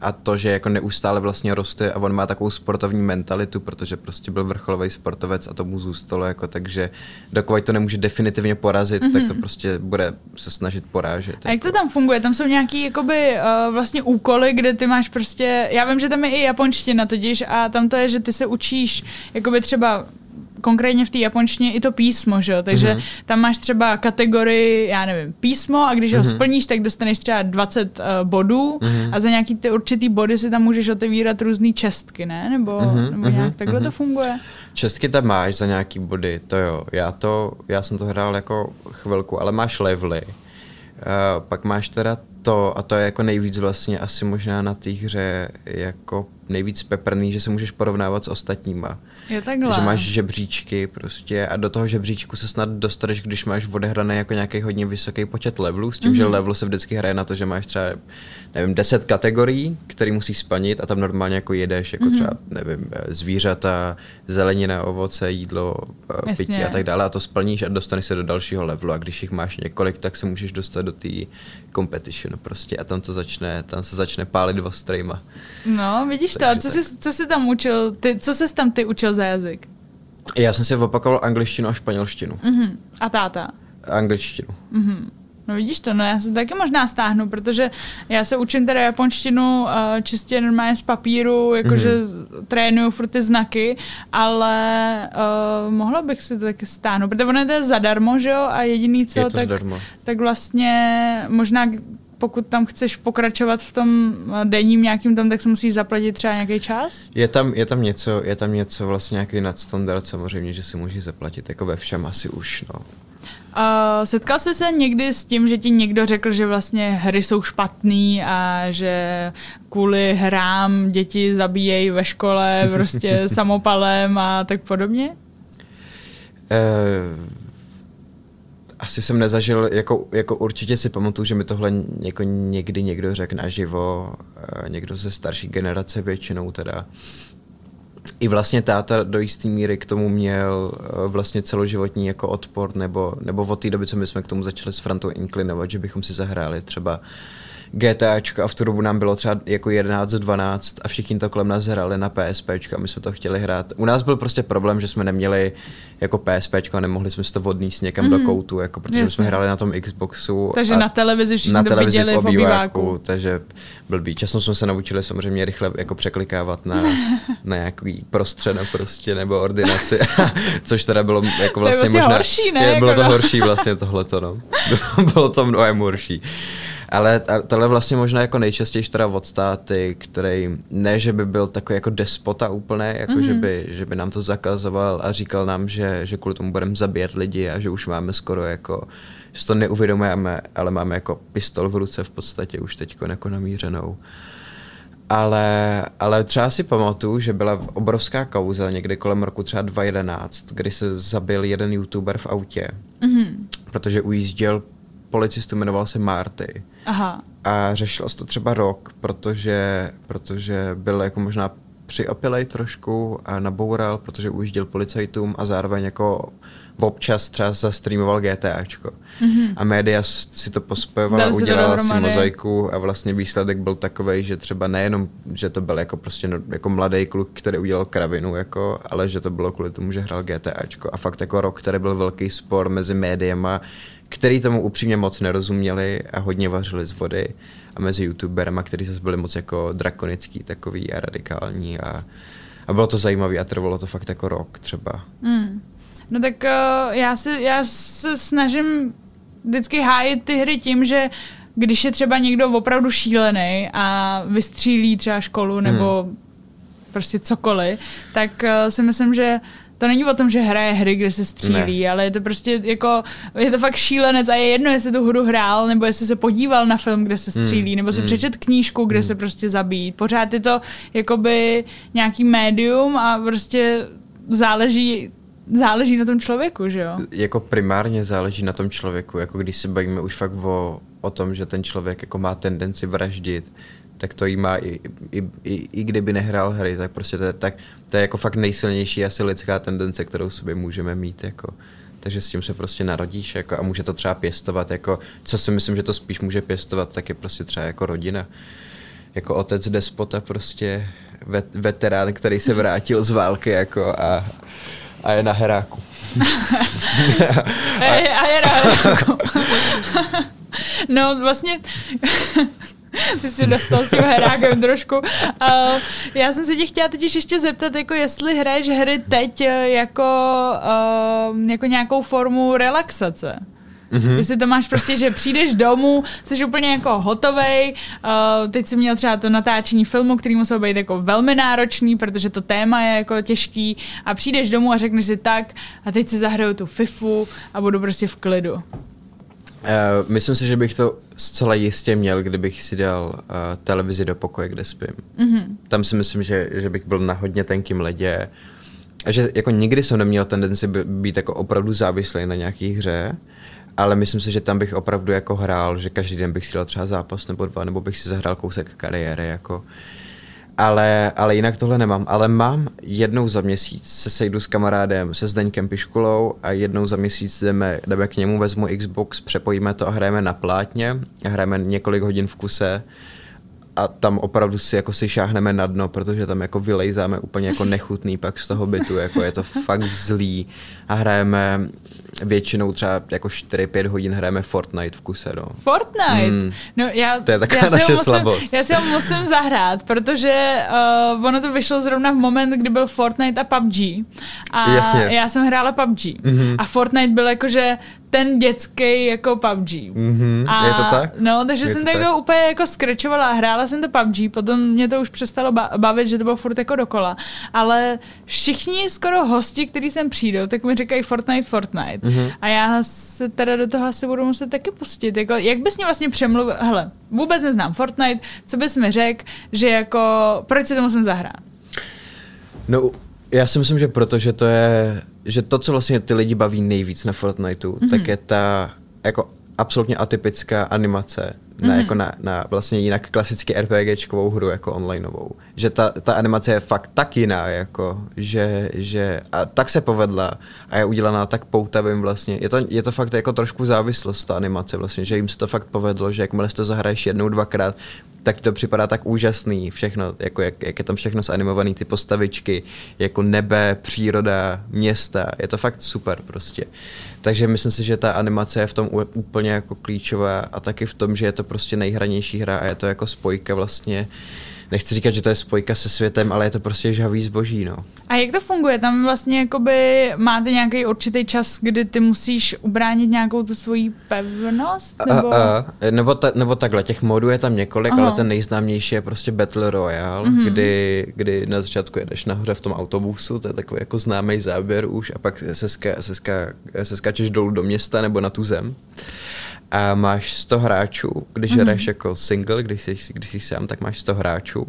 Speaker 2: a to, že jako neustále vlastně roste a on má takovou sportovní mentalitu, protože prostě byl vrcholový sportovec a to mu zůstalo, jako, takže dokud to nemůže definitivně porazit, mm-hmm. tak to mhm. prostě bude se snažit porážet.
Speaker 1: A jak to jako. tam funguje? Tam jsou nějaký jakoby uh, vlastně úkoly, kde ty máš prostě, já vím, že tam je i japonština totiž a tam to je, že ty se učíš jakoby třeba konkrétně v té japonštině i to písmo, že jo? Takže mm-hmm. tam máš třeba kategorii, já nevím, písmo a když mm-hmm. ho mhm. splníš, tak dostaneš třeba 20 uh, bodů mm-hmm. a za nějaký ty určitý body si tam můžeš otevírat různé čestky, ne? Nebo, mm-hmm. nebo nějak takhle mm-hmm. to funguje?
Speaker 2: Čestky tam máš za nějaký body, to jo. Já, to, já jsem to hrál jako chvilku, ale máš levely. Uh, pak máš teda to, a to je jako nejvíc vlastně asi možná na té hře jako nejvíc peprný, že se můžeš porovnávat s ostatníma.
Speaker 1: Je takhle.
Speaker 2: Že máš žebříčky prostě a do toho žebříčku se snad dostaneš, když máš odehraný jako nějaký hodně vysoký počet levelů, s tím, mm-hmm. že mhm. level se vždycky hraje na to, že máš třeba nevím, deset kategorií, které musíš splnit a tam normálně jako jedeš, jako mm-hmm. třeba, nevím, zvířata, zelenina, ovoce, jídlo, eh, Jasně. pití a tak dále a to splníš a dostaneš se do dalšího levelu a když jich máš několik, tak se můžeš dostat do té competition prostě a tam to začne, tam se začne pálit ostrejma.
Speaker 1: No, vidíš to, co, jsi, co jsi tam učil, ty, co jsi tam ty učil za jazyk?
Speaker 2: Já jsem si opakoval angličtinu a španělštinu.
Speaker 1: Mm-hmm. A táta?
Speaker 2: Angličtinu.
Speaker 1: Mm-hmm. No vidíš to, no já se taky možná stáhnu, protože já se učím teda japonštinu uh, čistě normálně z papíru, jakože mm-hmm. trénuju furt ty znaky, ale uh, mohla bych si to taky stáhnout, protože ono je to zadarmo, že jo, a jediný co, tak, tak vlastně možná pokud tam chceš pokračovat v tom eh, denním nějakým tam, tak se musíš zaplatit třeba nějaký čas?
Speaker 2: Je tam, je tam něco, je tam něco vlastně nějaký nadstandard samozřejmě, že si můžeš zaplatit, jako ve všem asi už, no.
Speaker 1: Uh, setkal jsi se někdy s tím, že ti někdo řekl, že vlastně hry jsou špatný a že kvůli hrám děti zabíjejí ve škole prostě samopalem a tak podobně?
Speaker 2: Uh, asi jsem nezažil, jako, jako určitě si pamatuju, že mi tohle jako někdy někdo řekl naživo, uh, někdo ze starší generace většinou teda. Uh, i vlastně táta do jisté míry k tomu měl eh, vlastně celoživotní jako odpor, nebo, nebo od té doby, co my jsme k tomu začali s Frantou inklinovat, že bychom si zahráli třeba GTAčka a v tu dobu nám bylo třeba jako 11, 12 a všichni to kolem nás hrali na PSPčka a my jsme to chtěli hrát. U nás byl prostě problém, že jsme neměli jako PSPčko a nemohli jsme si to odníst někam mm. do koutu, jako protože Jasně. jsme hráli na tom Xboxu.
Speaker 1: Takže na televizi všichni na to televizi viděli v obýváku, v obýváku.
Speaker 2: Takže blbý. Často jsme se naučili samozřejmě rychle jako překlikávat na, na nějaký prostřed prostě nebo ordinaci, což teda bylo jako vlastně,
Speaker 1: vlastně možná... horší, ne?
Speaker 2: Je, bylo jako to no. horší vlastně tohleto, no. bylo to mnohem horší. Ale tohle vlastně možná jako nejčastější teda od státy, který ne, že by byl takový jako despota úplně, jako mm-hmm. že, mhm. by, že by nám to zakazoval a říkal nám, že, že kvůli tomu budeme zabíjet lidi a že už máme skoro jako, že to neuvědomujeme, ale máme jako pistol v ruce v podstatě už teď jako namířenou. Ale, ale třeba si pamatuju, že byla obrovská kauza někdy kolem roku třeba 2011, kdy se zabil jeden youtuber v autě, mm-hmm. protože ujížděl policistu, jmenoval se Marty. Aha. A řešilo se to třeba rok, protože, protože byl jako možná přiopilej trošku a naboural, protože ujížděl policajtům a zároveň jako občas třeba zastreamoval GTAčko. Mm-hmm. A média si to pospojovala, udělala si mozaiku a vlastně výsledek byl takový, že třeba nejenom, že to byl jako prostě no, jako mladý kluk, který udělal kravinu, jako, ale že to bylo kvůli tomu, že hrál GTAčko. A fakt jako rok, který byl velký spor mezi médiama, který tomu upřímně moc nerozuměli a hodně vařili z vody a mezi youtuberama, kteří zase byli moc jako drakonický takový a radikální a, a bylo to zajímavé a trvalo to fakt jako rok třeba. Mm.
Speaker 1: No tak uh, já, se, já se snažím vždycky hájit ty hry tím, že když je třeba někdo opravdu šílený a vystřílí třeba školu nebo hmm. prostě cokoliv, tak uh, si myslím, že to není o tom, že hraje hry, kde se střílí, ne. ale je to prostě jako, je to fakt šílenec a je jedno, jestli tu hru hrál, nebo jestli se podíval na film, kde se hmm. střílí, hmm. nebo si hmm. přečet knížku, kde hmm. se prostě zabít. Pořád je to jakoby nějaký médium a prostě záleží záleží na tom člověku, že jo?
Speaker 2: Jako primárně záleží na tom člověku, jako když se bavíme už fakt o, o tom, že ten člověk jako má tendenci vraždit, tak to jí má i, i, i, i kdyby nehrál hry, tak prostě to je, tak, to je jako fakt nejsilnější asi lidská tendence, kterou sobě můžeme mít, jako. Takže s tím se prostě narodíš jako, a může to třeba pěstovat, jako, co si myslím, že to spíš může pěstovat, tak je prostě třeba jako rodina. Jako otec despota prostě vet, veterán, který se vrátil z války jako a, a je na heráku.
Speaker 1: a, a je na heráku. no vlastně ty jsi dostal s tím herákem trošku. Uh, já jsem se tě chtěla teď ještě zeptat, jako jestli hraješ hry teď eh, jako, uh, jako nějakou formu relaxace. Mm-hmm. Jestli to máš prostě, že přijdeš domů, jsi úplně jako hotovej, uh, teď jsi měl třeba to natáčení filmu, který musel být jako velmi náročný, protože to téma je jako těžký a přijdeš domů a řekneš si tak a teď si zahraju tu FIFU a budu prostě v klidu.
Speaker 2: Uh, myslím si, že bych to zcela jistě měl, kdybych si dal uh, televizi do pokoje, kde spím. Mm-hmm. Tam si myslím, že, že bych byl na hodně tenkým ledě. A že jako nikdy jsem neměl tendenci být jako opravdu závislý na nějaký hře, ale myslím si, že tam bych opravdu jako hrál, že každý den bych si dal třeba zápas nebo dva, nebo bych si zahrál kousek kariéry. Jako. Ale, ale jinak tohle nemám. Ale mám jednou za měsíc se sejdu s kamarádem, se Zdeňkem Piškulou a jednou za měsíc jdeme, jdeme k němu, vezmu Xbox, přepojíme to a hrajeme na plátně. Hrajeme několik hodin v kuse a tam opravdu si jako si šáhneme na dno, protože tam jako vylejzáme úplně jako nechutný pak z toho bytu, jako je to fakt zlý a hrajeme většinou třeba jako 4-5 hodin hrajeme Fortnite v kuse, no.
Speaker 1: Fortnite? Mm. No já,
Speaker 2: to je taková
Speaker 1: já
Speaker 2: naše
Speaker 1: musím,
Speaker 2: slabost.
Speaker 1: Já si ho musím zahrát, protože uh, ono to vyšlo zrovna v moment, kdy byl Fortnite a PUBG. A Jasně. já jsem hrála PUBG. Mm-hmm. A Fortnite byl jakože ten dětský jako PUBG.
Speaker 2: Mm-hmm, a, je to tak?
Speaker 1: No, takže je jsem to tak jako úplně jako skrečovala a hrála jsem to PUBG, potom mě to už přestalo bavit, že to bylo furt jako dokola. Ale všichni skoro hosti, kteří sem přijdou, tak mi říkají Fortnite, Fortnite. Mm-hmm. A já se teda do toho asi budu muset taky pustit. Jako, jak bys mě vlastně přemluvil? Hele, vůbec neznám Fortnite, co bys mi řekl, že jako, proč si to musím zahrát?
Speaker 2: No, já si myslím, že protože to je, že to, co vlastně ty lidi baví nejvíc na Fortniteu, mm-hmm. tak je ta jako absolutně atypická animace na, mm-hmm. jako na, na vlastně jinak klasicky RPGčkovou hru jako onlineovou. Že ta, ta animace je fakt tak jiná, jako, že, že a tak se povedla a je udělaná tak poutavým vlastně. Je to, je to fakt jako trošku závislost ta animace vlastně, že jim se to fakt povedlo, že jakmile to zahraješ jednou, dvakrát, tak to připadá tak úžasný všechno, jako jak, jak je tam všechno zanimovaný, ty postavičky, jako nebe, příroda, města, je to fakt super prostě. Takže myslím si, že ta animace je v tom úplně jako klíčová a taky v tom, že je to prostě nejhranější hra a je to jako spojka vlastně nechci říkat, že to je spojka se světem, ale je to prostě žhavý zboží, no.
Speaker 1: A jak to funguje? Tam vlastně jakoby máte nějaký určitý čas, kdy ty musíš ubránit nějakou tu svoji pevnost? Nebo,
Speaker 2: a, a, nebo, ta, nebo takhle, těch modů je tam několik, Aha. ale ten nejznámější je prostě Battle Royale, mm-hmm. kdy, kdy na začátku jedeš nahoře v tom autobusu, to je takový jako známý záběr už a pak se, ska, se, ska, se skáčeš dolů do města nebo na tu zem a máš 100 hráčů, když mm-hmm. hraješ jako single, když jsi, když jsi sám, tak máš 100 hráčů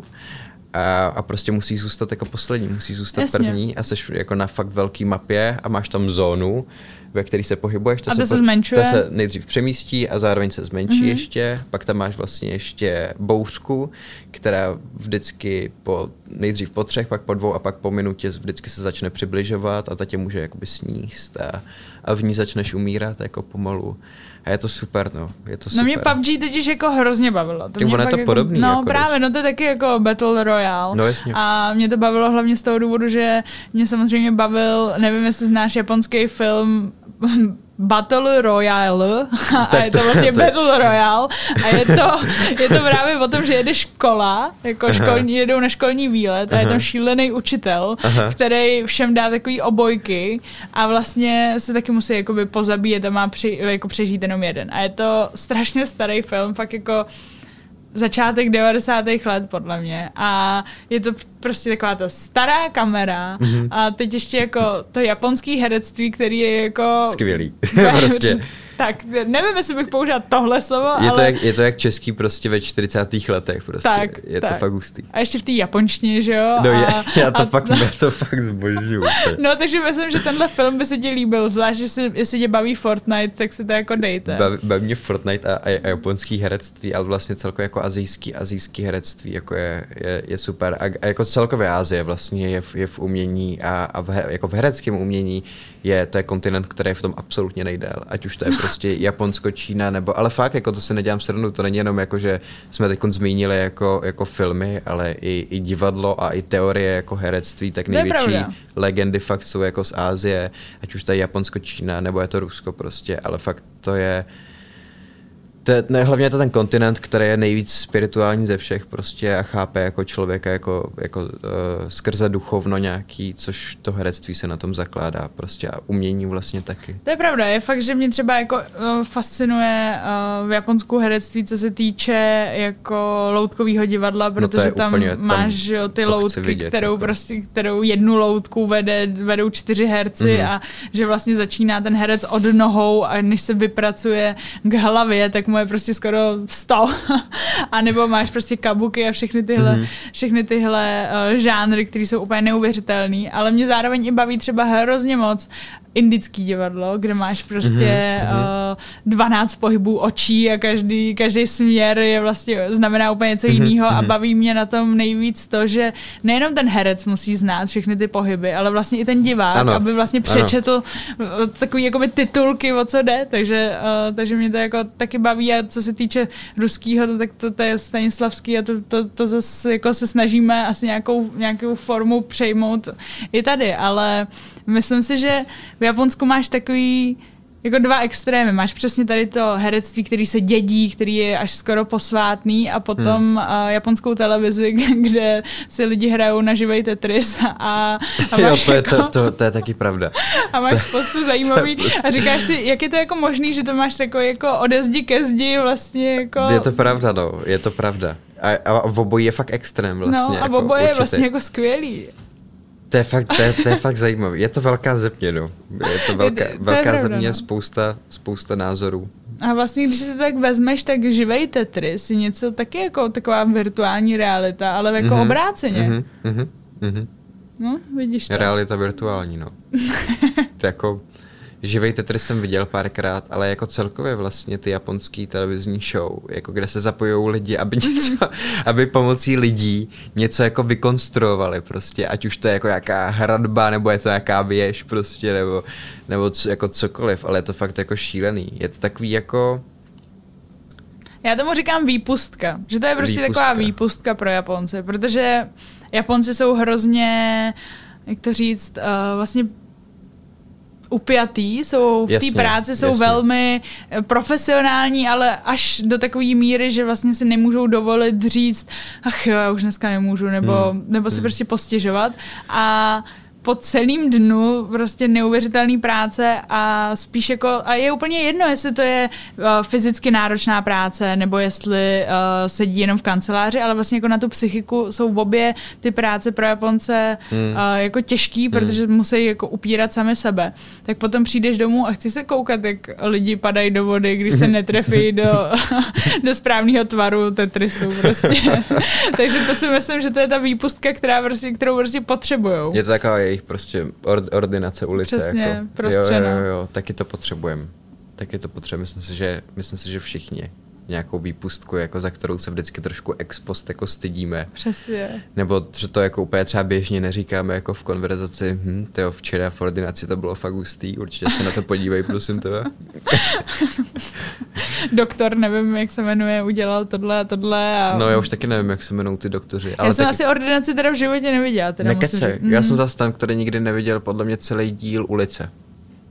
Speaker 2: a, a prostě musí zůstat jako poslední, musí zůstat Jasně. první a jsi jako na fakt velký mapě a máš tam zónu, ve které se pohybuješ.
Speaker 1: To a se, se zmenšuje?
Speaker 2: To se nejdřív přemístí a zároveň se zmenší mm-hmm. ještě. Pak tam máš vlastně ještě bouřku, která vždycky po, nejdřív po třech, pak po dvou a pak po minutě vždycky se začne přibližovat a ta tě může jakoby sníst a, a v ní začneš umírat jako pomalu. A je to super, no. Je to super.
Speaker 1: No mě PUBG totiž jako hrozně bavilo.
Speaker 2: To mě je to
Speaker 1: jako,
Speaker 2: podobný.
Speaker 1: No
Speaker 2: jako
Speaker 1: právě, no to je taky jako Battle Royale.
Speaker 2: No jasně.
Speaker 1: A mě to bavilo hlavně z toho důvodu, že mě samozřejmě bavil, nevím, jestli znáš japonský film Battle Royale a je to vlastně Battle Royale a je to, je to právě o tom, že jede škola, jako školní, jedou na školní výlet a je tam šílený učitel, Aha. který všem dá takový obojky a vlastně se taky musí jakoby pozabíjet a má při, jako přežít jenom jeden. A je to strašně starý film, fakt jako začátek 90. let, podle mě. A je to prostě taková ta stará kamera mm-hmm. a teď ještě jako to japonský herectví, který je jako...
Speaker 2: Skvělý. prostě
Speaker 1: tak nevím, jestli bych použil tohle slovo,
Speaker 2: je
Speaker 1: ale...
Speaker 2: To jak, je to jak český prostě ve 40. letech prostě. Tak, je tak. to fakt hustý.
Speaker 1: A ještě v té japonštině, že jo?
Speaker 2: No
Speaker 1: a,
Speaker 2: je, já to, a, fakt, já to fakt zbožňuju.
Speaker 1: no takže myslím, že tenhle film by se ti líbil, zvlášť, jestli, jestli tě baví Fortnite, tak si to jako dejte.
Speaker 2: Baví, baví mě Fortnite a, a, a japonský herectví, ale vlastně celkově jako azijský, azijský herectví jako je, je, je super. A, a jako celkově Azie vlastně je v, je v umění a, a v, jako v hereckém umění je, to je kontinent, který je v tom absolutně nejdél. Ať už to je prostě Japonsko, Čína, nebo, ale fakt, jako to se nedělám srnu, to není jenom jako, že jsme teď zmínili jako, jako filmy, ale i, i divadlo a i teorie jako herectví, tak největší legendy fakt jsou jako z Ázie, ať už to je Japonsko, Čína, nebo je to Rusko prostě, ale fakt to je, to, ne, hlavně je to ten kontinent, který je nejvíc spirituální ze všech prostě a chápe jako člověka jako, jako uh, skrze duchovno nějaký, což to herectví se na tom zakládá prostě a umění vlastně taky.
Speaker 1: To je pravda, je fakt, že mě třeba jako uh, fascinuje uh, v Japonsku herectví, co se týče jako loutkového divadla, no protože no tam úplně, máš tam ty loutky, vidět, kterou jako. prostě, kterou jednu loutku vede, vedou čtyři herci mm-hmm. a že vlastně začíná ten herec od nohou a než se vypracuje k hlavě, tak mu je prostě skoro 100. a nebo máš prostě kabuky a všechny tyhle, mm-hmm. všechny tyhle uh, žánry, které jsou úplně neuvěřitelné. Ale mě zároveň i baví třeba hrozně moc indický divadlo, kde máš prostě mm-hmm. uh, 12 pohybů očí a každý, každý směr je vlastně znamená úplně něco mm-hmm. jiného a mhm. baví mě na tom nejvíc to, že nejenom ten herec musí znát všechny ty pohyby, ale vlastně i ten divák, ano. aby vlastně přečetl ano. takový jakoby titulky, o co jde, takže, uh, takže mě to jako taky baví a co se týče ruského, tak to, to je Stanislavský a to, to, to zase jako se snažíme asi nějakou, nějakou formu přejmout i tady, ale myslím si, že v Japonsku máš takový jako dva extrémy. Máš přesně tady to herectví, který se dědí, který je až skoro posvátný a potom hmm. uh, japonskou televizi, kde si lidi hrajou na živej Tetris a, a
Speaker 2: jo, to, jako, je, to, to, to je taky pravda.
Speaker 1: A máš to, spoustu zajímavý prostě... a říkáš si, jak je to jako možný, že to máš takový jako ode zdi ke zdi vlastně jako...
Speaker 2: Je to pravda, no, je to pravda. A, a v obojí je fakt extrém vlastně.
Speaker 1: No a
Speaker 2: jako,
Speaker 1: v obojí je vlastně jako skvělý.
Speaker 2: To je fakt, to je, to je fakt zajímavé. Je to velká země, no. Je to velká, je, to velká je pravda, země, no. spousta, spousta názorů.
Speaker 1: A vlastně, když si to tak vezmeš, tak živej Tetris je něco taky jako taková virtuální realita, ale jako mm-hmm, obráceně. Mm-hmm, mm-hmm. No, vidíš to.
Speaker 2: Realita virtuální, no. to jako, Živej Tetris jsem viděl párkrát, ale jako celkově vlastně ty japonský televizní show, jako kde se zapojují lidi, aby něco, aby pomocí lidí něco jako vykonstruovali prostě, ať už to je jako jaká hradba, nebo je to jaká věž prostě, nebo, nebo co, jako cokoliv, ale je to fakt jako šílený. Je to takový jako,
Speaker 1: Já tomu říkám výpustka, že to je prostě výpustka. taková výpustka pro Japonce, protože Japonci jsou hrozně, jak to říct, uh, vlastně upjatý, jsou v té práci jsou
Speaker 2: jasně.
Speaker 1: velmi eh, profesionální, ale až do takové míry, že vlastně si nemůžou dovolit říct, ach jo, já už dneska nemůžu, nebo,
Speaker 2: Hmm,
Speaker 1: nebo si prostě postěžovat. A po celým dnu prostě neuvěřitelný práce a spíš jako, a je úplně jedno, jestli to je uh, fyzicky náročná práce, nebo jestli uh, sedí jenom v kanceláři, ale vlastně jako na tu psychiku jsou v obě ty práce pro Japonce
Speaker 2: Hmm.
Speaker 1: uh, jako těžký, protože musí jako upírat sami sebe. Tak potom přijdeš domů a chci se koukat, jak lidi padají do vody, když se netrefí do, do správného tvaru Tetrisu prostě. Takže to si myslím, že to je ta výpustka, která prostě, kterou prostě potřebujou.
Speaker 2: je to taková jejich prostě or, ordinace ulice.
Speaker 1: Přesně,
Speaker 2: jako.
Speaker 1: prostě,
Speaker 2: jo, jo,
Speaker 1: no.
Speaker 2: jo, jo, taky to potřebujeme. Taky to potřebujeme, myslím si, že, myslím si, že všichni nějakou výpustku, jako za kterou se vždycky trošku ex post jako stydíme.
Speaker 1: Přesně.
Speaker 2: Nebo že to jako úplně třeba běžně neříkáme jako v konverzaci, hm, tyjo, včera v ordinaci to bylo fakt hustý, určitě se na to podívej, prosím tebe.
Speaker 1: Doktor, nevím, jak se jmenuje, udělal tohle a tohle. A...
Speaker 2: No já už taky nevím, jak se jmenují ty doktoři.
Speaker 1: já jsem
Speaker 2: taky...
Speaker 1: asi ordinaci teda v životě neviděla. Teda musím
Speaker 2: Nekecej,
Speaker 1: říct.
Speaker 2: já
Speaker 1: Mm.
Speaker 2: jsem zase ten, který nikdy neviděl podle mě celý díl ulice.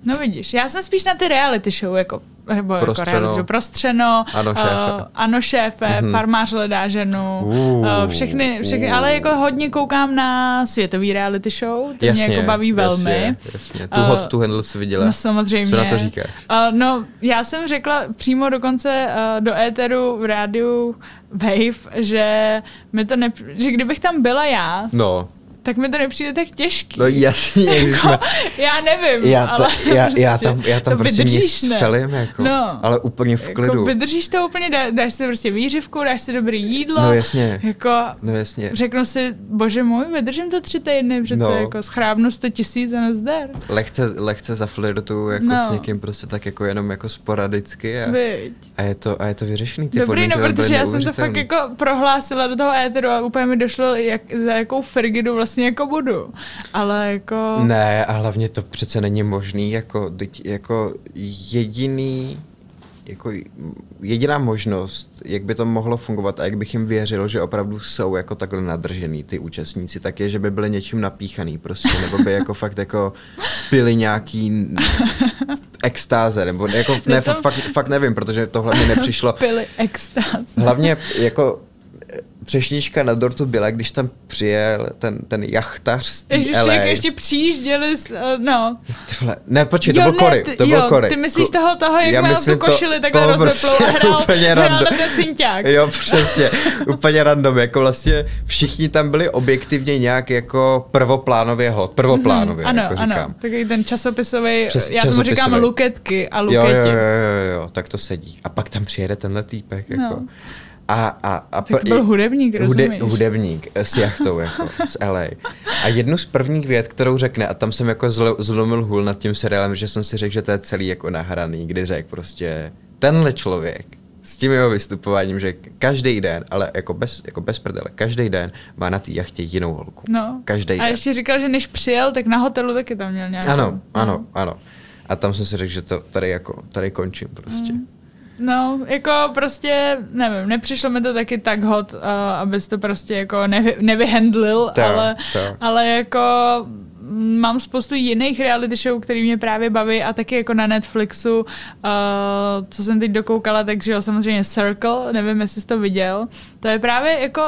Speaker 1: No vidíš, já jsem spíš na ty reality show, jako, nebo jako
Speaker 2: Prostřeno.
Speaker 1: reality show, prostřeno,
Speaker 2: Ano, šéfe.
Speaker 1: uh, ano šéfe,
Speaker 2: Mhm.
Speaker 1: farmář hledá ženu,
Speaker 2: Uh,
Speaker 1: uh, všechny, všechny,
Speaker 2: uh.
Speaker 1: ale jako hodně koukám na světový reality show, to mě jako baví velmi.
Speaker 2: Jasně, jasně. Tu
Speaker 1: Uh,
Speaker 2: hot to handle si viděla.
Speaker 1: No samozřejmě.
Speaker 2: Co na to říkáš?
Speaker 1: Uh, no, já jsem řekla přímo dokonce uh, do éteru v rádiu Wave, že, mi to ne, že kdybych tam byla já,
Speaker 2: No,
Speaker 1: tak mi to nepřijde tak těžký.
Speaker 2: no jasně, ježišme.
Speaker 1: já nevím,
Speaker 2: Já, to,
Speaker 1: ale
Speaker 2: já,
Speaker 1: prostě
Speaker 2: já tam, já tam prostě
Speaker 1: vydržíš,
Speaker 2: felím, jako,
Speaker 1: No.
Speaker 2: ale úplně v klidu.
Speaker 1: Jako vydržíš to úplně, dá, dáš si prostě výřivku, dáš si dobrý jídlo.
Speaker 2: No jasně.
Speaker 1: Jako,
Speaker 2: No jasně.
Speaker 1: řeknu si, bože můj, vydržím to tři týdny, přece
Speaker 2: No.
Speaker 1: jako schrábnu 100 tisíc a nezdar.
Speaker 2: Lehce, lehce zaflirtuju jako
Speaker 1: No.
Speaker 2: s někým prostě tak jako jenom jako sporadicky a,
Speaker 1: Viď.
Speaker 2: a, je, to, a je to vyřešený. Ty
Speaker 1: Dobrý, no, protože já jsem to fakt jako prohlásila do toho éteru a úplně mi došlo, jak, za jakou frigidu vlastně jako budu. Ale jako...
Speaker 2: Ne, a hlavně to přece není možný, jako, jako jediný, jako jediná možnost, jak by to mohlo fungovat a jak bych jim věřil, že opravdu jsou jako takhle nadržený ty účastníci, tak je, že by byli něčím napíchaný prostě, nebo by jako fakt jako pili nějaký extáze, nebo jako, ne,
Speaker 1: to-
Speaker 2: fakt, fakt nevím, protože tohle mi nepřišlo,
Speaker 1: Pili extáz.
Speaker 2: Hlavně jako třešnička na dortu byla, když tam přijel ten, ten jachtař z té
Speaker 1: Ježiši,
Speaker 2: LA.
Speaker 1: jak ještě přijížděli, s, eh, no.
Speaker 2: Ty vole, ne, počkej, to
Speaker 1: Jo,
Speaker 2: byl Kory,
Speaker 1: ty-
Speaker 2: to byl
Speaker 1: jo,
Speaker 2: Kory.
Speaker 1: ty myslíš toho- toho, jak
Speaker 2: Já
Speaker 1: měl tu
Speaker 2: myslím to-
Speaker 1: košili takhle
Speaker 2: toho
Speaker 1: rozeplou a
Speaker 2: prostě
Speaker 1: hrál-
Speaker 2: úplně
Speaker 1: hrál
Speaker 2: random.
Speaker 1: ten synťák.
Speaker 2: Jo, přesně, úplně random, jako vlastně všichni tam byli objektivně nějak jako prvoplánově hot, prvoplánově,
Speaker 1: ano,
Speaker 2: jako
Speaker 1: ano,
Speaker 2: říkám.
Speaker 1: takový ten časopисový,
Speaker 2: Přes-
Speaker 1: já tomu říkám
Speaker 2: časopisový.
Speaker 1: luketky a
Speaker 2: Jo,
Speaker 1: luketi.
Speaker 2: jo, jo, jo, jo, tak to sedí. A pak tam přijede tenhle týpek, jako.
Speaker 1: No.
Speaker 2: A, a, a
Speaker 1: Tak to byl hudebník, rozumíš?
Speaker 2: hudebník s jachtou, jako, z LA. A jednu z prvních vět, kterou řekne, a tam jsem jako zlo, zlomil hůl nad tím seriálem, že jsem si řekl, že to je celý jako nahraný, kdy řekl prostě, tenhle člověk s tím jeho vystupováním, že každý den, ale jako bez, jako bez prdele, každý den má na té jachtě jinou holku.
Speaker 1: No.
Speaker 2: Každý
Speaker 1: a
Speaker 2: den.
Speaker 1: ještě říkal, že než přijel, tak na hotelu taky tam měl nějakou.
Speaker 2: Ano,
Speaker 1: No.
Speaker 2: ano, ano. A tam jsem si řekl, že to tady jako, tady končím prostě.
Speaker 1: Mm. No, jako prostě, nevím, nepřišlo mi to taky tak hot, uh, abys to prostě jako nevy, nevyhandlil,
Speaker 2: Tak,
Speaker 1: ale,
Speaker 2: tak.
Speaker 1: ale jako mám spoustu jiných reality show, který mě právě baví a taky jako na Netflixu, uh, co jsem teď dokoukala, takže jo, samozřejmě Circle, nevím, jestli jsi to viděl, to je právě jako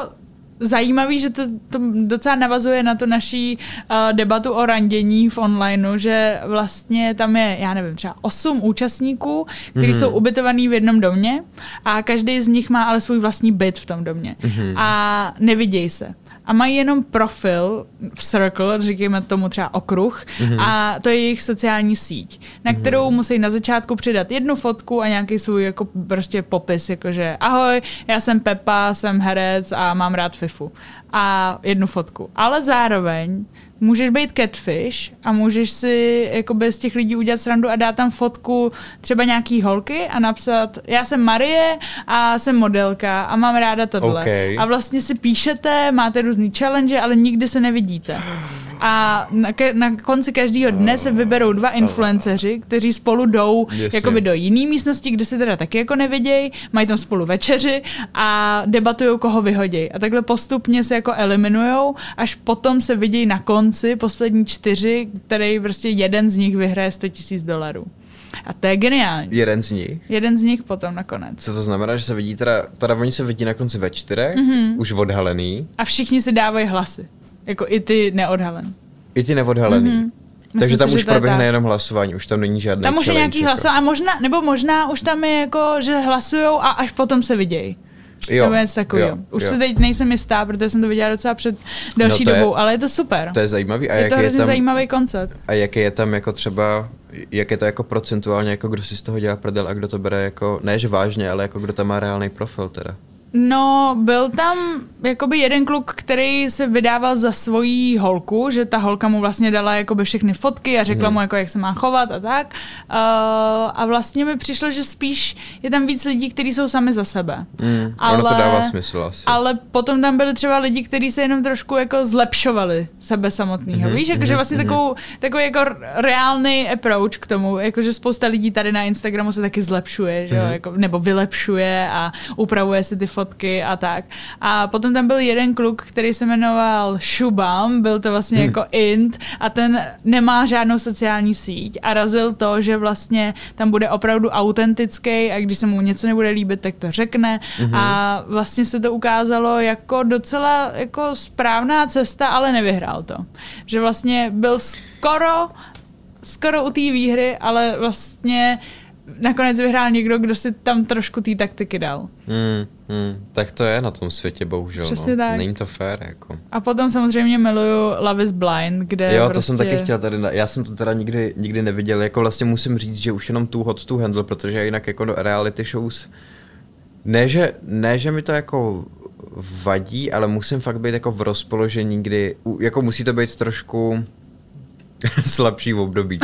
Speaker 1: zajímavý, že to, to docela navazuje na tu naší uh, debatu o randění v onlineu, že vlastně tam je, já nevím, třeba osm účastníků, kteří
Speaker 2: Mhm.
Speaker 1: jsou ubytovaný v jednom domě a každý z nich má ale svůj vlastní byt v tom domě
Speaker 2: Mhm.
Speaker 1: a nevidějí se. A mají jenom profil v Circle, říkáme tomu třeba okruh, mm-hmm. a to je jejich sociální síť, na mhm. kterou mm-hmm. musí na začátku přidat jednu fotku a nějaký svůj jako prostě popis, jakože ahoj, já jsem Pepa, jsem herec a mám rád FIFU a jednu fotku. Ale zároveň můžeš být catfish a můžeš si jakoby z těch lidí udělat srandu a dát tam fotku třeba nějaký holky a napsat, já jsem Marie a jsem modelka a mám ráda tohle. Okay. A vlastně si píšete, máte různý challenge, ale nikdy se nevidíte. A na, ke, na konci každého dne se vyberou dva influenceři, kteří spolu jdou jakoby do jiné místnosti, kde se teda taky jako nevidějí, mají tam spolu večeři a debatují, koho vyhodí. A takhle postupně se jako eliminujou, až potom se vidějí na konci poslední čtyři, který prostě jeden z nich vyhraje 100 000 dolarů. A to je geniální.
Speaker 2: Jeden z nich?
Speaker 1: Jeden z nich potom nakonec.
Speaker 2: Co to znamená, že se vidí teda, teda oni se vidí na konci ve čtyřech, mm-hmm. už odhalený.
Speaker 1: A všichni si dávají hlasy. Jako i ty neodhalený.
Speaker 2: I ty neodhalený. Mm-hmm. Takže tam si, už proběhne jenom hlasování, už tam není žádný
Speaker 1: Tam už je nějaký jako. hlasování, a možná, nebo možná už tam je jako, že hlasujou a až potom se vidějí. Jo, nebo něco takového. Už jo. se teď nejsem jistá, protože jsem to viděla docela před další no dobou, je, ale je to super.
Speaker 2: To je zajímavý. A
Speaker 1: je to hrozně zajímavý koncept.
Speaker 2: A jaký je tam jako třeba, jak je to jako procentuálně, jako kdo si z toho dělá prdel a kdo to bere jako, ne že vážně, ale jako kdo tam má reálný profil teda?
Speaker 1: No, byl tam jakoby jeden kluk, který se vydával za svoji holku, že ta holka mu vlastně dala jakoby všechny fotky a řekla hmm. mu, jako, jak se má chovat a tak. Uh, a vlastně mi přišlo, že spíš je tam víc lidí, kteří jsou sami za sebe.
Speaker 2: Hmm. Ale, ono to dává smysl asi.
Speaker 1: Ale potom tam byly třeba lidi, kteří se jenom trošku jako zlepšovali sebe samotného. Hmm. Víš, jakože hmm. vlastně hmm. takovou, takový jako reálný approach k tomu, jakože spousta lidí tady na Instagramu se taky zlepšuje, že hmm. jako, nebo vylepšuje a upravuje si ty fotky fotky a tak. A potom tam byl jeden kluk, který se jmenoval Shubam, byl to vlastně hmm. jako int a ten nemá žádnou sociální síť a razil to, že vlastně tam bude opravdu autentický a když se mu něco nebude líbit, tak to řekne hmm. a vlastně se to ukázalo jako docela jako správná cesta, ale nevyhrál to. Že vlastně byl skoro skoro u té výhry, ale vlastně nakonec vyhrál někdo, kdo si tam trošku té taktiky dal.
Speaker 2: Hmm, hmm. Tak to je na tom světě, bohužel. Přesně no. tak. Není to fér. Jako.
Speaker 1: A potom samozřejmě miluju Love is Blind, kde
Speaker 2: Jo,
Speaker 1: prostě...
Speaker 2: to jsem taky chtěl tady, já jsem to teda nikdy, nikdy neviděl, jako vlastně musím říct, že už jenom tu hot to handle, protože jinak jako do reality shows, ne že, ne, že mi to jako vadí, ale musím fakt být jako v rozpoložení, kdy, jako musí to být trošku slabší v období.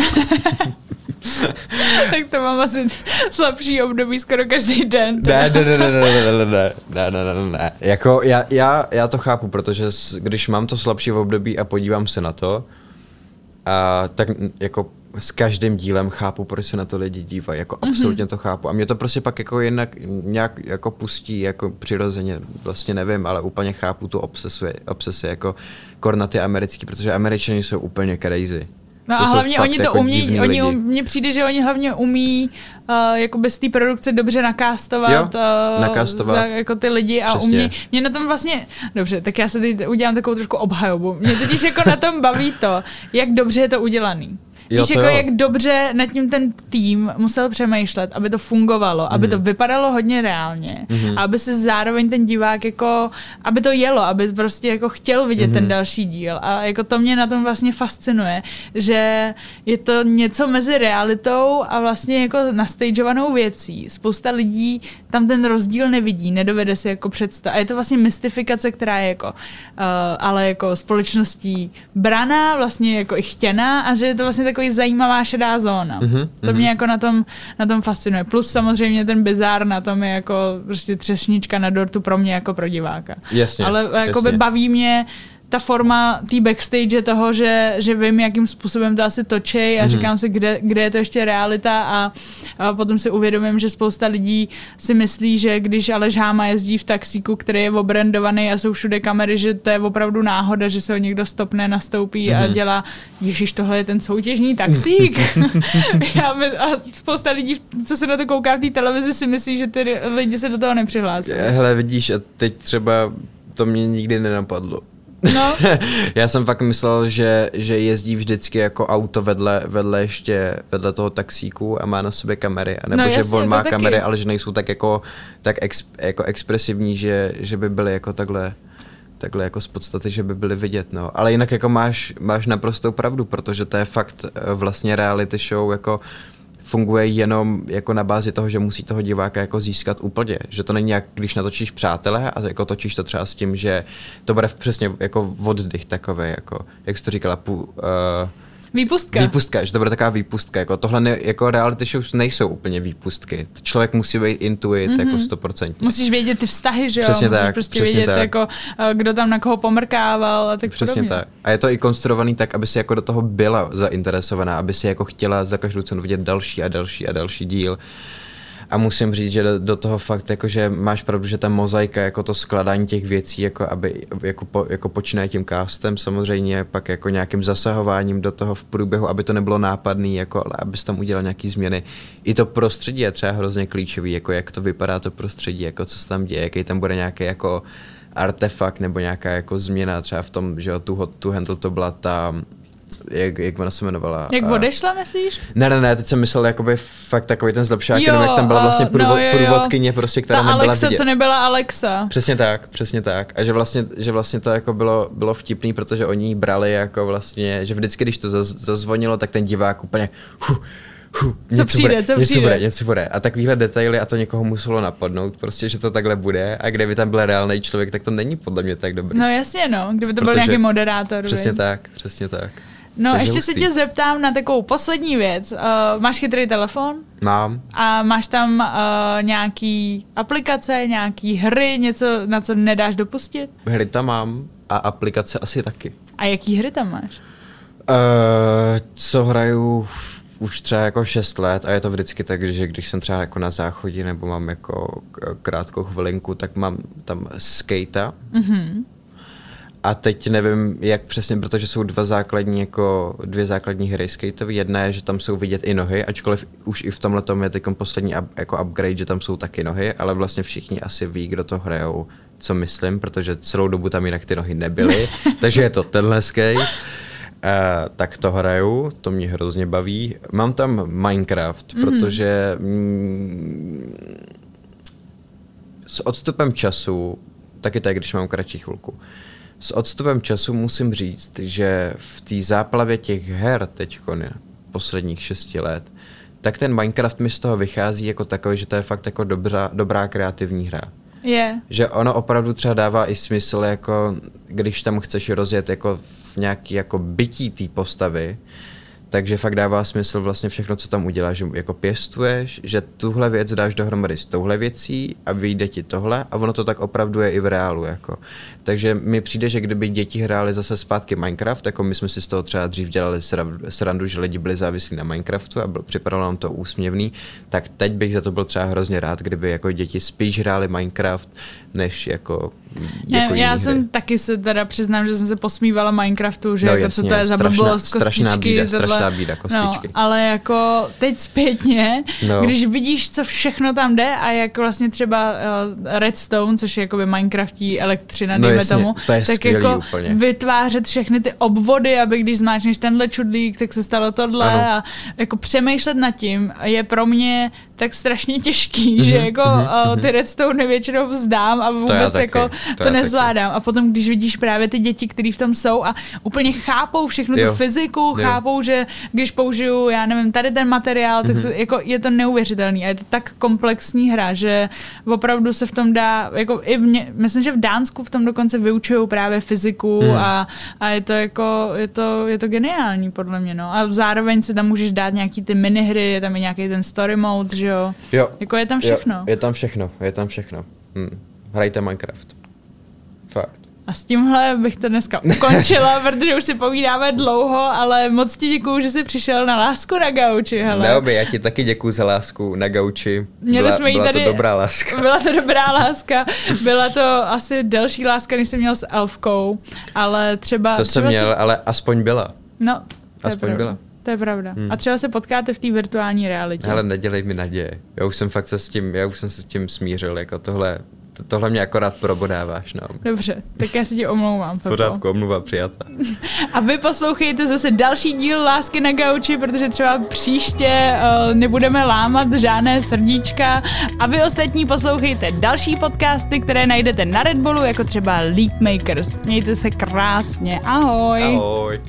Speaker 1: tak to mám asi slabší období skoro každý den.
Speaker 2: Ne, ne, ne, ne, ne, ne, ne, ne, ne, ne, ne, ne. Jako já, já, já to chápu, protože když mám to slabší v období a podívám se na to, a tak jako s každým dílem chápu, proč se na to lidi dívají, jako mm-hmm. absolutně to chápu. A mě to prostě pak jako jinak nějak jako pustí, jako přirozeně, vlastně nevím, ale úplně chápu tu obsesu, obsesi jako kornaty americký, protože američani jsou úplně crazy.
Speaker 1: No to a hlavně oni to jako umí, oni um, mně přijde, že oni hlavně umí uh, jako bez té produkce dobře nakástovat, jo,
Speaker 2: uh, nakástovat.
Speaker 1: jako ty lidi a Přesně. umí, mě na tom vlastně, dobře, tak já se teď udělám takovou trošku obhajobu, mě totiž jako na tom baví to, jak dobře je to udělaný. Jo, Víš, jako jo. jak dobře nad tím ten tým musel přemýšlet, aby to fungovalo, mm. aby to mhm. vypadalo hodně reálně, mm. aby se zároveň ten divák jako, aby to jelo, aby prostě jako chtěl vidět mm. ten další díl. A jako to mě na tom vlastně fascinuje, že je to něco mezi realitou a vlastně jako nastageovanou věcí. Spousta lidí tam ten rozdíl nevidí, nedovede si jako představit. A je to vlastně mystifikace, která je jako, uh, ale jako společností braná, vlastně jako i chtěná a že je to vlastně takový takový zajímavá šedá zóna. Mm-hmm, to mě jako na tom, na tom fascinuje. Plus samozřejmě ten bizár na tom je jako prostě třešnička na dortu pro mě jako pro diváka.
Speaker 2: Jasně,
Speaker 1: Ale jako by baví mě ta forma té backstage toho, že, že vím, jakým způsobem to asi točí a mm-hmm. říkám si, kde, kde je to ještě realita a, a potom si uvědomím, že spousta lidí si myslí, že když Aleš Háma jezdí v taxíku, který je obrandovaný a jsou všude kamery, že to je opravdu náhoda, že se ho někdo stopne, nastoupí a mhm. dělá, ježiš, tohle je ten soutěžní taxík. a spousta lidí, co se na to kouká v té televizi, si myslí, že ty lidi se do toho nepřihlásí.
Speaker 2: Hele, vidíš, a teď třeba to mě nikdy nenapadlo. No. Já jsem fakt myslel, že, že jezdí vždycky jako auto vedle, vedle ještě, vedle toho taxíku a má na sobě kamery. A nebo no, jasně, že on má kamery, taky. ale že nejsou tak jako, tak ex, jako expresivní, že, že by byly jako takhle takhle jako z podstaty, že by byly vidět, no. Ale jinak jako máš, máš naprostou pravdu, protože to je fakt eh, vlastně reality show jako funguje jenom jako na bázi toho, že musí toho diváka jako získat úplně. Že to není jak, když natočíš přátelé a jako točíš to třeba s tím, že to bude přesně jako oddych takový, jako, jak jsi to říkala, pů, uh,
Speaker 1: Výpustka.
Speaker 2: Výpustka, že to bude taková výpustka. Jako tohle ne, jako reality shows nejsou úplně výpustky. Člověk musí být intuit mm-hmm. jako stoprocentně.
Speaker 1: Musíš vědět ty vztahy, že jo?
Speaker 2: Přesně
Speaker 1: Musíš
Speaker 2: tak,
Speaker 1: prostě
Speaker 2: přesně
Speaker 1: vědět,
Speaker 2: tak.
Speaker 1: jako, eh, kdo tam na koho pomrkával a tak
Speaker 2: Přesně
Speaker 1: podobně.
Speaker 2: tak. A je to i konstruovaný tak, aby si jako do toho byla zainteresovaná, aby si jako chtěla za každou cenu vidět další a další a další díl. A musím říct, že do- toho fakt, jako, že máš pravdu, že ta mozaika, jako to skladání těch věcí, jako, aby, jako, po, jako počínaje tím castem samozřejmě, pak jako nějakým zasahováním do toho v průběhu, aby to nebylo nápadný, jako, ale abys tam udělal nějaký změny. I to prostředí je třeba hrozně klíčový, jako jak to vypadá to prostředí, jako co se tam děje, jaký tam bude nějaký jako artefakt nebo nějaká jako změna třeba v tom, že tu, tu handle to byla ta, jak, jak ona se jmenovala?
Speaker 1: Jak
Speaker 2: A-
Speaker 1: odešla, myslíš?
Speaker 2: ne, ne, ne, teď jsem myslel jakoby fakt takový ten zlepšák, jenom
Speaker 1: Jo,
Speaker 2: jak tam byla vlastně průvo,
Speaker 1: no, jo, jo.
Speaker 2: průvodkyně, prostě, která
Speaker 1: Ta
Speaker 2: nebyla
Speaker 1: Alexa,
Speaker 2: vidět.
Speaker 1: co nebyla Alexa.
Speaker 2: Přesně tak, přesně tak. A že vlastně, že vlastně to jako bylo, bylo vtipný, protože oni ji brali jako vlastně, že vždycky, když to zaz, zazvonilo, tak ten divák úplně hu, hu, něco
Speaker 1: přijde,
Speaker 2: bude,
Speaker 1: co
Speaker 2: něco
Speaker 1: přijde.
Speaker 2: bude, něco bude. A takovýhle detaily a to někoho muselo napadnout, prostě, že to takhle bude. A kdyby tam byl reálný člověk, tak to není podle mě tak dobrý.
Speaker 1: No jasně, no, kdyby to byl
Speaker 2: Protože-
Speaker 1: nějaký moderátor.
Speaker 2: přesně
Speaker 1: viď?
Speaker 2: tak, přesně tak.
Speaker 1: No,
Speaker 2: Takže
Speaker 1: ještě se
Speaker 2: hustý.
Speaker 1: tě zeptám na takovou poslední věc. Uh, máš chytrý telefon?
Speaker 2: Mám,
Speaker 1: A máš tam uh, nějaký aplikace, nějaký hry, něco, na co nedáš dopustit?
Speaker 2: hry tam mám a aplikace asi taky.
Speaker 1: A jaký hry tam máš?
Speaker 2: Uh, co hraju už třeba jako 6 let a je to vždycky tak, že když jsem třeba jako na záchodě nebo mám jako krátkou chvilinku, tak mám tam skata.
Speaker 1: Mhm.
Speaker 2: A teď nevím, jak přesně, protože jsou dva základní, jako dvě základní hry skateové. Jedna je, že tam jsou vidět i nohy, ačkoliv už i v tomhle tom je teď poslední up, jako upgrade, že tam jsou taky nohy, ale vlastně všichni asi ví, kdo to hrajou, co myslím, protože celou dobu tam jinak ty nohy nebyly, takže je to tenhle skate. Uh, tak to hraju, to mě hrozně baví. Mám tam Minecraft, mm-hmm. protože mm, s odstupem času, taky tak, když mám kratší chvilku, s odstupem času musím říct, že v té záplavě těch her teď posledních šesti let, tak ten Minecraft mi z toho vychází jako takový, že to je fakt jako dobrá, dobrá kreativní hra.
Speaker 1: Je.
Speaker 2: Že ono opravdu třeba dává i smysl, jako když tam chceš rozjet jako v nějaký jako bytí té postavy, takže fakt dává smysl vlastně všechno, co tam uděláš, že jako pěstuješ, že tuhle věc dáš dohromady s touhle věcí a vyjde ti tohle a ono to tak opravdu je i v reálu. Jako. Takže mi přijde, že kdyby děti hrály zase zpátky Minecraft, jako my jsme si z toho třeba dřív dělali sra- srandu, že lidi byli závislí na Minecraftu a byl, připadalo nám to úsměvný, tak teď bych za to byl třeba hrozně rád, kdyby jako děti spíš hrály Minecraft, než jako,
Speaker 1: Ne,
Speaker 2: jako
Speaker 1: já
Speaker 2: jiný
Speaker 1: jsem
Speaker 2: hry.
Speaker 1: taky se teda přiznám, že jsem se posmívala Minecraftu, že
Speaker 2: No
Speaker 1: jako
Speaker 2: jasně,
Speaker 1: co to je za
Speaker 2: strašná-
Speaker 1: blbost,
Speaker 2: strašná
Speaker 1: kostičky,
Speaker 2: bída,
Speaker 1: tohle.
Speaker 2: strašná bída, kostičky.
Speaker 1: No, ale jako teď zpětně,
Speaker 2: No.
Speaker 1: když vidíš, co všechno tam jde a jak vlastně třeba uh, Redstone, což je jakoby Minecraftí elektřina,
Speaker 2: No
Speaker 1: dejme
Speaker 2: jasně,
Speaker 1: tomu,
Speaker 2: to je
Speaker 1: tak
Speaker 2: skvělý
Speaker 1: jako
Speaker 2: úplně.
Speaker 1: vytvářet všechny ty obvody, aby když zmáčneš tenhle čudlík, tak se stalo tohle
Speaker 2: Ano.
Speaker 1: a jako přemýšlet nad tím je pro mě tak strašně těžký,
Speaker 2: Mhm,
Speaker 1: že jako uh, ty Redstone většinou vzdám a vůbec
Speaker 2: taky,
Speaker 1: jako
Speaker 2: to
Speaker 1: to
Speaker 2: já taky.
Speaker 1: nezvládám. A potom, když vidíš právě ty děti, které v tom jsou a úplně chápou všechnu tu
Speaker 2: Jo.
Speaker 1: fyziku,
Speaker 2: Jo.
Speaker 1: chápou, že když použiju, já nevím, tady ten materiál, tak
Speaker 2: Mhm.
Speaker 1: se, jako je to neuvěřitelný a je to tak komplexní hra, že opravdu se v tom dá, jako i v ně, myslím, že v Dánsku v tom dokonce vyučují právě fyziku
Speaker 2: Mhm.
Speaker 1: a, a je to jako, je to, je to geniální podle mě, no. A zároveň si tam můžeš dát nějaký ty minihry, je tam i nějaký ten story mode, že jo.
Speaker 2: Jo.
Speaker 1: Jako je tam všechno.
Speaker 2: Jo, je tam všechno, je tam všechno. Hm. Hrajte Minecraft. Fakt.
Speaker 1: A s tímhle bych to dneska ukončila, protože už si povídáme dlouho, ale moc ti děkuju, že jsi přišel na lásku na gauči, hele.
Speaker 2: Neoby, já ti taky děkuji za lásku na gauči.
Speaker 1: Měli
Speaker 2: byla,
Speaker 1: jsme jí
Speaker 2: byla
Speaker 1: tady-
Speaker 2: to dobrá láska.
Speaker 1: Byla to dobrá láska, byla to asi delší láska, než jsem měl s Elfkou, ale třeba...
Speaker 2: To jsem
Speaker 1: třeba
Speaker 2: měl,
Speaker 1: Si,
Speaker 2: ale aspoň byla.
Speaker 1: no,
Speaker 2: aspoň byla.
Speaker 1: To je pravda.
Speaker 2: Hmm.
Speaker 1: A třeba se potkáte v té virtuální realitě.
Speaker 2: Ale nedělej mi naděje. Já už jsem fakt se s tím, já už jsem se s tím smířil, jako tohle, tohle mě akorát probodáváš. No.
Speaker 1: Dobře, tak já si tě omlouvám. Pepo.
Speaker 2: Pořádku, omluva přijata.
Speaker 1: A vy poslouchejte zase další díl Lásky na gauči, protože třeba příště uh, nebudeme lámat žádné srdíčka. A vy ostatní poslouchejte další podcasty, které najdete na Red Bullu, jako třeba Leap Makers. Mějte se krásně. Ahoj.
Speaker 2: Ahoj.